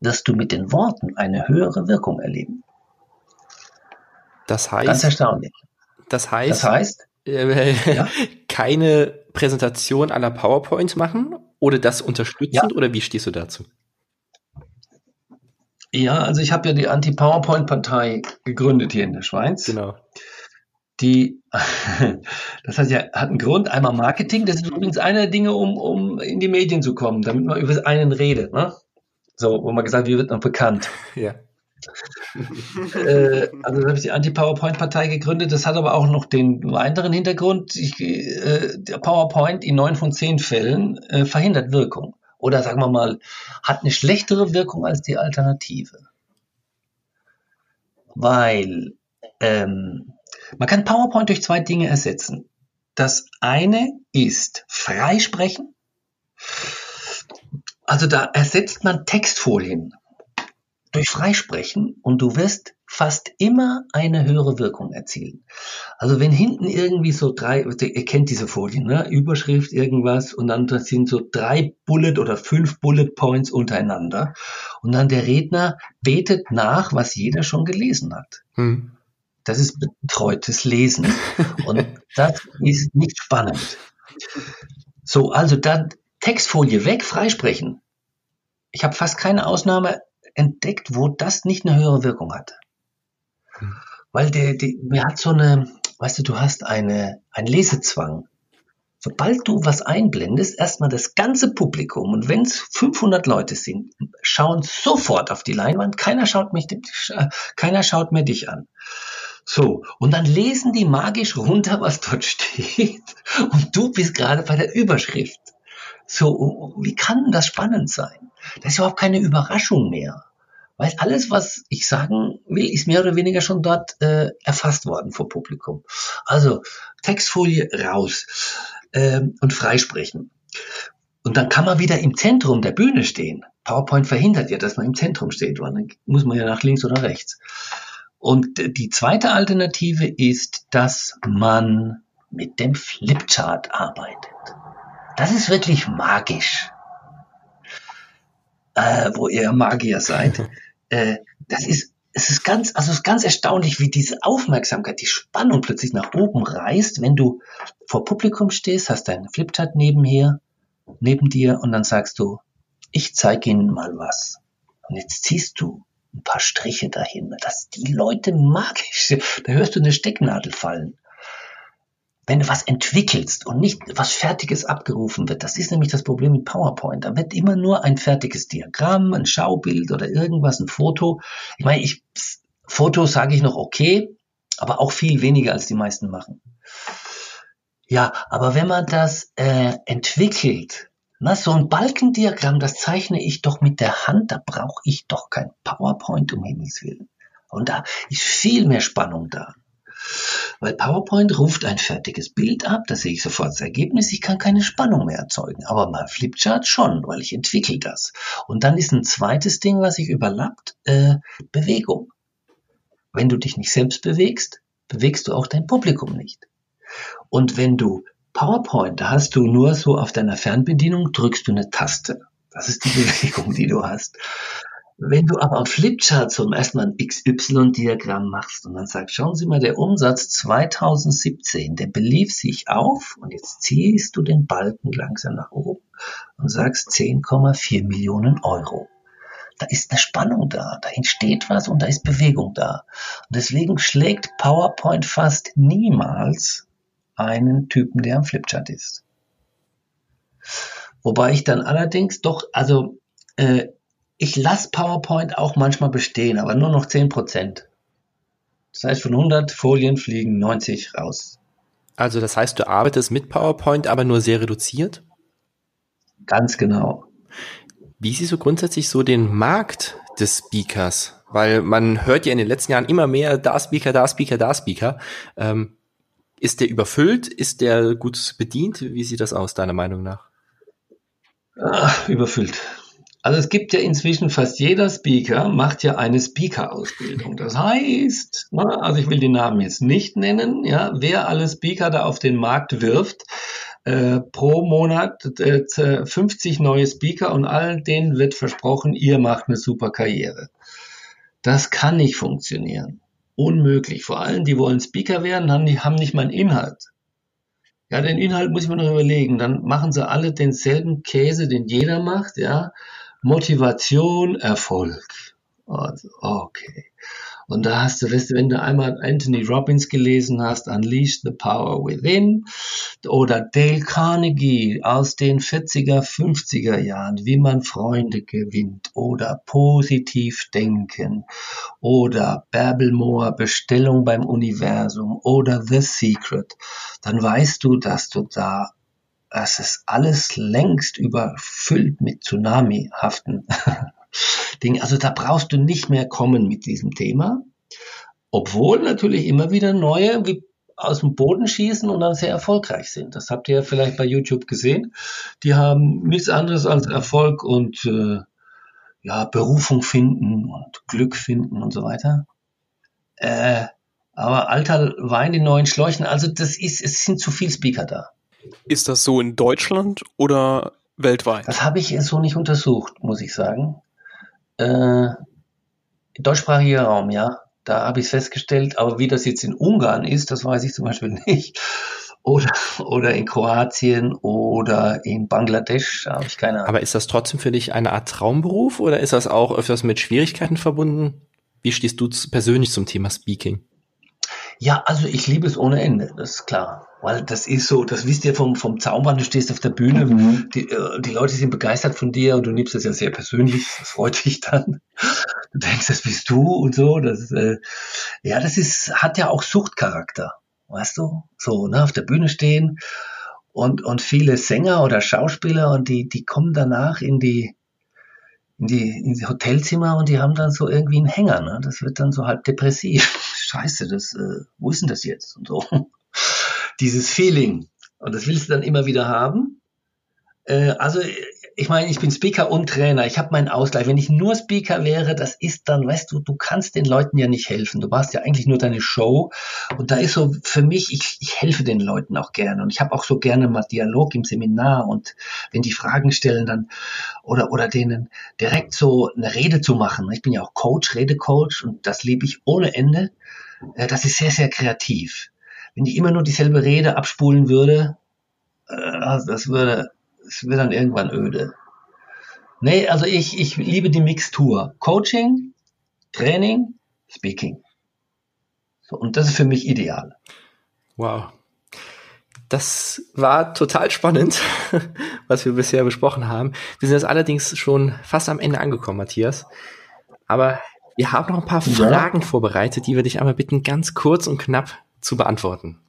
wirst du mit den Worten eine höhere Wirkung erleben. Das heißt. Ganz erstaunlich. Das heißt. Das heißt. Äh, ja? keine Präsentation aller PowerPoint machen oder das unterstützen ja. oder wie stehst du dazu? Ja, also ich habe ja die Anti-PowerPoint-Partei gegründet hier in der Schweiz. Genau. Die, das hat ja hat einen Grund. Einmal Marketing. Das ist übrigens eine der Dinge, um, um in die Medien zu kommen, damit man über einen redet. Ne? So, wo man gesagt, wie wird man bekannt? Ja äh, also habe ich die Anti-PowerPoint-Partei gegründet. Das hat aber auch noch den weiteren Hintergrund. Ich, äh, der PowerPoint in neun von zehn Fällen äh, verhindert Wirkung. Oder sagen wir mal, hat eine schlechtere Wirkung als die Alternative. Weil ähm, man kann PowerPoint durch zwei Dinge ersetzen. Das eine ist Freisprechen. Also da ersetzt man Textfolien durch Freisprechen und du wirst fast immer eine höhere Wirkung erzielen. Also wenn hinten irgendwie so drei, ihr kennt diese Folien, ne? Überschrift irgendwas und dann sind so drei Bullet oder fünf Bullet Points untereinander und dann der Redner betet nach, was jeder schon gelesen hat. Hm. Das ist betreutes Lesen und das ist nicht spannend. So, also dann Textfolie weg, freisprechen. Ich habe fast keine Ausnahme entdeckt, wo das nicht eine höhere Wirkung hatte. Hm. Weil der, der, mir hat so eine, weißt du, du hast eine, ein Lesezwang. Sobald du was einblendest, erstmal das ganze Publikum, und wenn es 500 Leute sind, schauen sofort auf die Leinwand, keiner schaut, mich, keiner schaut mehr dich an. So, und dann lesen die magisch runter, was dort steht, und du bist gerade bei der Überschrift. So, wie kann das spannend sein? Das ist überhaupt keine Überraschung mehr. Weil alles, was ich sagen will, ist mehr oder weniger schon dort äh, erfasst worden vor Publikum. Also Textfolie raus ähm, und freisprechen. Und dann kann man wieder im Zentrum der Bühne stehen. PowerPoint verhindert ja, dass man im Zentrum steht, weil dann muss man ja nach links oder rechts. Und die zweite Alternative ist, dass man mit dem Flipchart arbeitet. Das ist wirklich magisch. Äh, wo ihr Magier seid. äh, das ist es ist ganz, also es ist ganz erstaunlich, wie diese Aufmerksamkeit, die Spannung plötzlich nach oben reißt, wenn du vor Publikum stehst, hast deinen Flipchart nebenher, neben dir und dann sagst du, ich zeige Ihnen mal was. Und jetzt ziehst du ein paar Striche dahin, dass die Leute magisch, da hörst du eine Stecknadel fallen wenn du was entwickelst und nicht was Fertiges abgerufen wird, das ist nämlich das Problem mit PowerPoint. Da wird immer nur ein fertiges Diagramm, ein Schaubild oder irgendwas, ein Foto. Ich meine, ich, Fotos sage ich noch okay, aber auch viel weniger als die meisten machen. Ja, aber wenn man das äh, entwickelt, na, so ein Balkendiagramm, das zeichne ich doch mit der Hand, da brauche ich doch kein PowerPoint um Himmels Willen. Und da ist viel mehr Spannung da. Weil PowerPoint ruft ein fertiges Bild ab, da sehe ich sofort das Ergebnis, ich kann keine Spannung mehr erzeugen. Aber bei Flipchart schon, weil ich entwickle das. Und dann ist ein zweites Ding, was sich überlappt, äh, Bewegung. Wenn du dich nicht selbst bewegst, bewegst du auch dein Publikum nicht. Und wenn du PowerPoint, da hast du nur so auf deiner Fernbedienung, drückst du eine Taste. Das ist die Bewegung, die du hast. Wenn du aber am Flipchart zum ersten Mal ein XY-Diagramm machst und dann sagst, schauen Sie mal, der Umsatz 2017, der belief sich auf und jetzt ziehst du den Balken langsam nach oben und sagst 10,4 Millionen Euro. Da ist eine Spannung da, da entsteht was und da ist Bewegung da. Und deswegen schlägt PowerPoint fast niemals einen Typen, der am Flipchart ist. Wobei ich dann allerdings doch, also äh, ich lasse PowerPoint auch manchmal bestehen, aber nur noch 10%. Das heißt, von 100 Folien fliegen 90 raus. Also das heißt, du arbeitest mit PowerPoint, aber nur sehr reduziert? Ganz genau. Wie siehst du grundsätzlich so den Markt des Speakers? Weil man hört ja in den letzten Jahren immer mehr, da Speaker, da Speaker, da Speaker. Ähm, ist der überfüllt? Ist der gut bedient? Wie sieht das aus, deiner Meinung nach? Ach, überfüllt. Also es gibt ja inzwischen fast jeder Speaker macht ja eine Speaker-Ausbildung. Das heißt, also ich will den Namen jetzt nicht nennen, ja, wer alle Speaker da auf den Markt wirft, äh, pro Monat äh, 50 neue Speaker und all denen wird versprochen, ihr macht eine super Karriere. Das kann nicht funktionieren. Unmöglich. Vor allem, die wollen Speaker werden, haben, die, haben nicht mal einen Inhalt. Ja, den Inhalt muss ich mir noch überlegen. Dann machen sie alle denselben Käse, den jeder macht, ja. Motivation, Erfolg. Also, okay. Und da hast du, weißt du, wenn du einmal Anthony Robbins gelesen hast, Unleash the Power Within, oder Dale Carnegie aus den 40er, 50er Jahren, wie man Freunde gewinnt, oder positiv denken, oder Babelmoor, Bestellung beim Universum, oder The Secret, dann weißt du, dass du da es ist alles längst überfüllt mit Tsunami-haften Dingen. Also da brauchst du nicht mehr kommen mit diesem Thema. Obwohl natürlich immer wieder neue wie aus dem Boden schießen und dann sehr erfolgreich sind. Das habt ihr ja vielleicht bei YouTube gesehen. Die haben nichts anderes als Erfolg und äh, ja, Berufung finden und Glück finden und so weiter. Äh, aber alter Wein in neuen Schläuchen, also das ist, es sind zu viele Speaker da. Ist das so in Deutschland oder weltweit? Das habe ich so nicht untersucht, muss ich sagen. Äh, deutschsprachiger Raum, ja. Da habe ich es festgestellt. Aber wie das jetzt in Ungarn ist, das weiß ich zum Beispiel nicht. Oder, oder in Kroatien oder in Bangladesch, habe ich keine Ahnung. Aber ist das trotzdem für dich eine Art Traumberuf oder ist das auch öfters mit Schwierigkeiten verbunden? Wie stehst du persönlich zum Thema Speaking? Ja, also ich liebe es ohne Ende, das ist klar. Weil das ist so, das wisst ihr vom, vom Zaubern, du stehst auf der Bühne, mhm. die, äh, die Leute sind begeistert von dir und du nimmst das ja sehr persönlich, das freut dich dann. Du denkst, das bist du und so. Das, äh, ja, das ist, hat ja auch Suchtcharakter, weißt du? So, ne, auf der Bühne stehen und, und viele Sänger oder Schauspieler und die, die kommen danach in die, in die, in die Hotelzimmer und die haben dann so irgendwie einen Hänger, ne? Das wird dann so halb depressiv. Scheiße, das, äh, wo ist denn das jetzt? Und so dieses Feeling. Und das willst du dann immer wieder haben. Äh, also ich meine, ich bin Speaker und Trainer. Ich habe meinen Ausgleich. Wenn ich nur Speaker wäre, das ist dann, weißt du, du kannst den Leuten ja nicht helfen. Du machst ja eigentlich nur deine Show. Und da ist so für mich, ich, ich helfe den Leuten auch gerne. Und ich habe auch so gerne mal Dialog im Seminar. Und wenn die Fragen stellen, dann oder oder denen direkt so eine Rede zu machen. Ich bin ja auch Coach, Redecoach und das liebe ich ohne Ende. Äh, das ist sehr, sehr kreativ. Wenn ich immer nur dieselbe Rede abspulen würde, äh, das würde es wird dann irgendwann öde. Nee, also ich, ich liebe die Mixtur. Coaching, Training, Speaking. So, und das ist für mich ideal. Wow. Das war total spannend, was wir bisher besprochen haben. Wir sind jetzt allerdings schon fast am Ende angekommen, Matthias. Aber wir haben noch ein paar Fragen ja. vorbereitet, die wir dich einmal bitten, ganz kurz und knapp zu beantworten.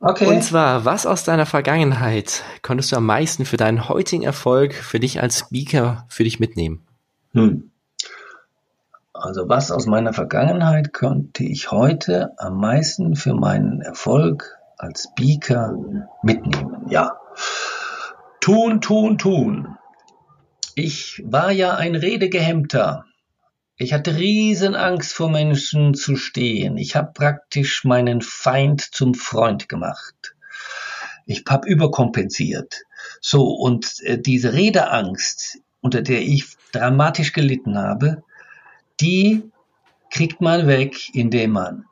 Okay. Und zwar, was aus deiner Vergangenheit konntest du am meisten für deinen heutigen Erfolg für dich als Speaker für dich mitnehmen? Hm. Also was aus meiner Vergangenheit konnte ich heute am meisten für meinen Erfolg als Speaker mitnehmen? Ja. Tun, tun, tun. Ich war ja ein Redegehemmter. Ich hatte riesen Angst vor Menschen zu stehen. Ich habe praktisch meinen Feind zum Freund gemacht. Ich habe überkompensiert. So, und äh, diese Redeangst, unter der ich dramatisch gelitten habe, die kriegt man weg, indem man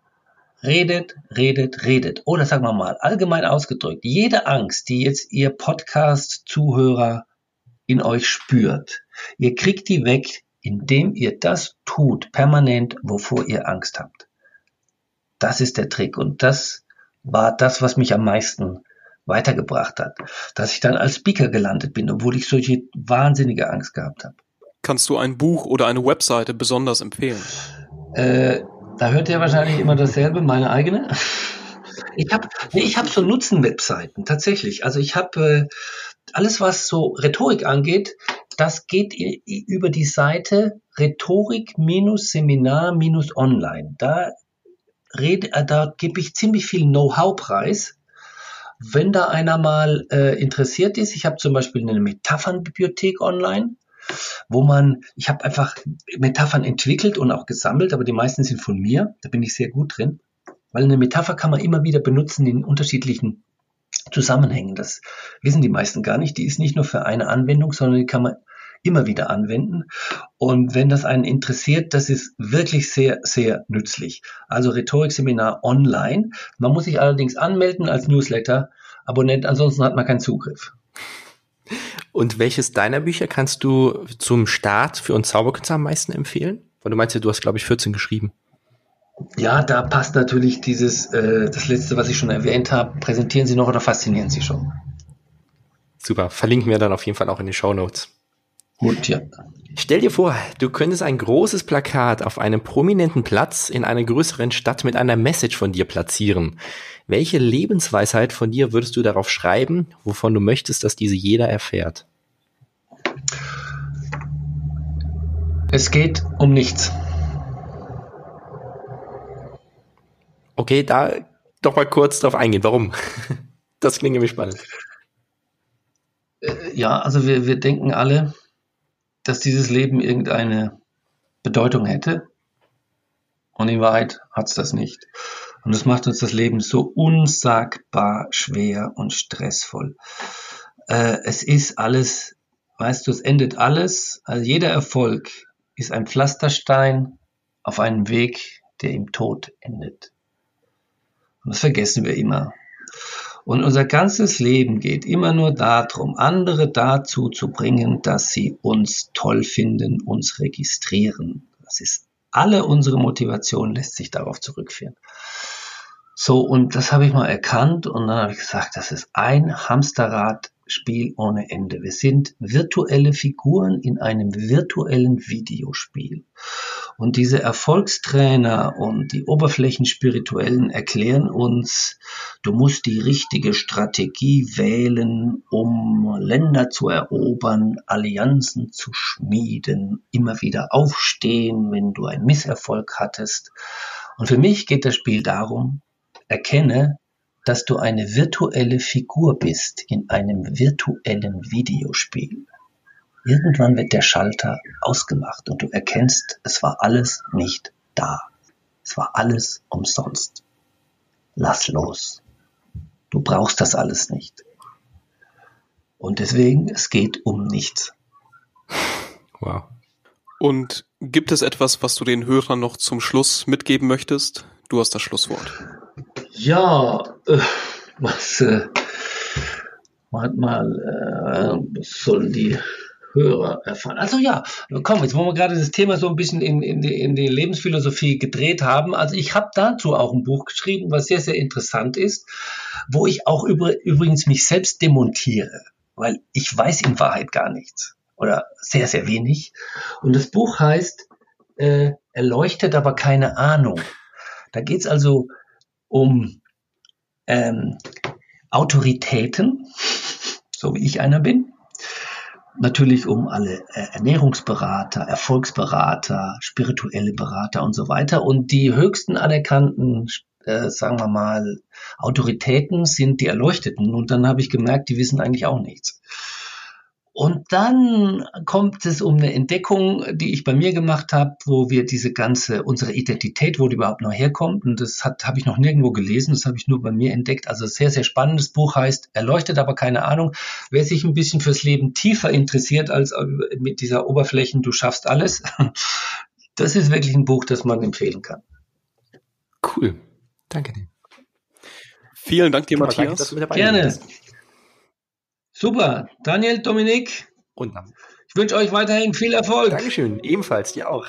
redet, redet, redet. Oder sagen wir mal, allgemein ausgedrückt, jede Angst, die jetzt Ihr Podcast-Zuhörer in euch spürt, ihr kriegt die weg, indem ihr das tut, permanent, wovor ihr Angst habt. Das ist der Trick und das war das, was mich am meisten weitergebracht hat, dass ich dann als Speaker gelandet bin, obwohl ich solche wahnsinnige Angst gehabt habe. Kannst du ein Buch oder eine Webseite besonders empfehlen? Äh, da hört ihr wahrscheinlich immer dasselbe, meine eigene. Ich habe nee, ich hab so Nutzen-Webseiten, tatsächlich. Also ich habe äh, alles, was so Rhetorik angeht, das geht über die Seite Rhetorik-Seminar-Online. Da, äh, da gebe ich ziemlich viel Know-how preis. Wenn da einer mal äh, interessiert ist, ich habe zum Beispiel eine Metaphernbibliothek online, wo man, ich habe einfach Metaphern entwickelt und auch gesammelt, aber die meisten sind von mir, da bin ich sehr gut drin, weil eine Metapher kann man immer wieder benutzen in unterschiedlichen Zusammenhängen. Das wissen die meisten gar nicht. Die ist nicht nur für eine Anwendung, sondern die kann man immer wieder anwenden. Und wenn das einen interessiert, das ist wirklich sehr, sehr nützlich. Also Rhetorikseminar online. Man muss sich allerdings anmelden als Newsletter-Abonnent, ansonsten hat man keinen Zugriff. Und welches deiner Bücher kannst du zum Start für uns Zauberkünstler am meisten empfehlen? Weil du meinst ja, du hast, glaube ich, 14 geschrieben. Ja, da passt natürlich dieses, äh, das letzte, was ich schon erwähnt habe. Präsentieren Sie noch oder faszinieren Sie schon? Super, verlinken wir dann auf jeden Fall auch in den Show Notes. Gut, ja. Stell dir vor, du könntest ein großes Plakat auf einem prominenten Platz in einer größeren Stadt mit einer Message von dir platzieren. Welche Lebensweisheit von dir würdest du darauf schreiben, wovon du möchtest, dass diese jeder erfährt? Es geht um nichts. Okay, da doch mal kurz drauf eingehen. Warum? Das klingt nämlich spannend. Äh, ja, also wir, wir denken alle, dass dieses Leben irgendeine Bedeutung hätte. Und in Wahrheit hat es das nicht. Und das macht uns das Leben so unsagbar schwer und stressvoll. Äh, es ist alles, weißt du, es endet alles. Also jeder Erfolg ist ein Pflasterstein auf einem Weg, der im Tod endet. Und das vergessen wir immer. Und unser ganzes Leben geht immer nur darum, andere dazu zu bringen, dass sie uns toll finden, uns registrieren. Das ist alle unsere Motivation lässt sich darauf zurückführen. So, und das habe ich mal erkannt und dann habe ich gesagt, das ist ein Hamsterrad-Spiel ohne Ende. Wir sind virtuelle Figuren in einem virtuellen Videospiel. Und diese Erfolgstrainer und die Oberflächenspirituellen erklären uns, du musst die richtige Strategie wählen, um Länder zu erobern, Allianzen zu schmieden, immer wieder aufstehen, wenn du einen Misserfolg hattest. Und für mich geht das Spiel darum, erkenne, dass du eine virtuelle Figur bist in einem virtuellen Videospiel. Irgendwann wird der Schalter ausgemacht und du erkennst, es war alles nicht da. Es war alles umsonst. Lass los. Du brauchst das alles nicht. Und deswegen, es geht um nichts. Wow. Und gibt es etwas, was du den Hörern noch zum Schluss mitgeben möchtest? Du hast das Schlusswort. Ja, äh, was, äh, warte mal, äh, was sollen die Hörer erfahren? Also ja, komm, jetzt wollen wir gerade das Thema so ein bisschen in, in, die, in die Lebensphilosophie gedreht haben. Also ich habe dazu auch ein Buch geschrieben, was sehr, sehr interessant ist, wo ich auch über, übrigens mich selbst demontiere, weil ich weiß in Wahrheit gar nichts oder sehr, sehr wenig. Und das Buch heißt äh, Erleuchtet, aber keine Ahnung. Da geht es also um ähm, Autoritäten, so wie ich einer bin. Natürlich um alle äh, Ernährungsberater, Erfolgsberater, spirituelle Berater und so weiter. Und die höchsten anerkannten, äh, sagen wir mal, Autoritäten sind die Erleuchteten. Und dann habe ich gemerkt, die wissen eigentlich auch nichts. Und dann kommt es um eine Entdeckung, die ich bei mir gemacht habe, wo wir diese ganze, unsere Identität, wo die überhaupt noch herkommt, und das hat habe ich noch nirgendwo gelesen, das habe ich nur bei mir entdeckt. Also sehr, sehr spannendes Buch heißt Erleuchtet, aber keine Ahnung. Wer sich ein bisschen fürs Leben tiefer interessiert als äh, mit dieser Oberflächen, du schaffst alles, das ist wirklich ein Buch, das man empfehlen kann. Cool. Danke dir. Vielen Dank dir, Matthias. Danke, Gerne. Super. Daniel, Dominik. Und dann. Ich wünsche euch weiterhin viel Erfolg. Dankeschön. Ebenfalls. Dir auch.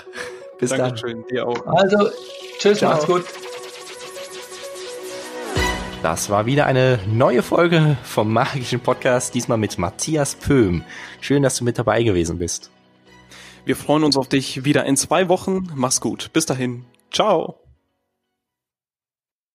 Bis Dankeschön. dann. Dir auch. Also, tschüss. Ciao. Macht's gut. Das war wieder eine neue Folge vom magischen Podcast, diesmal mit Matthias Pöhm. Schön, dass du mit dabei gewesen bist. Wir freuen uns auf dich wieder in zwei Wochen. Mach's gut. Bis dahin. Ciao.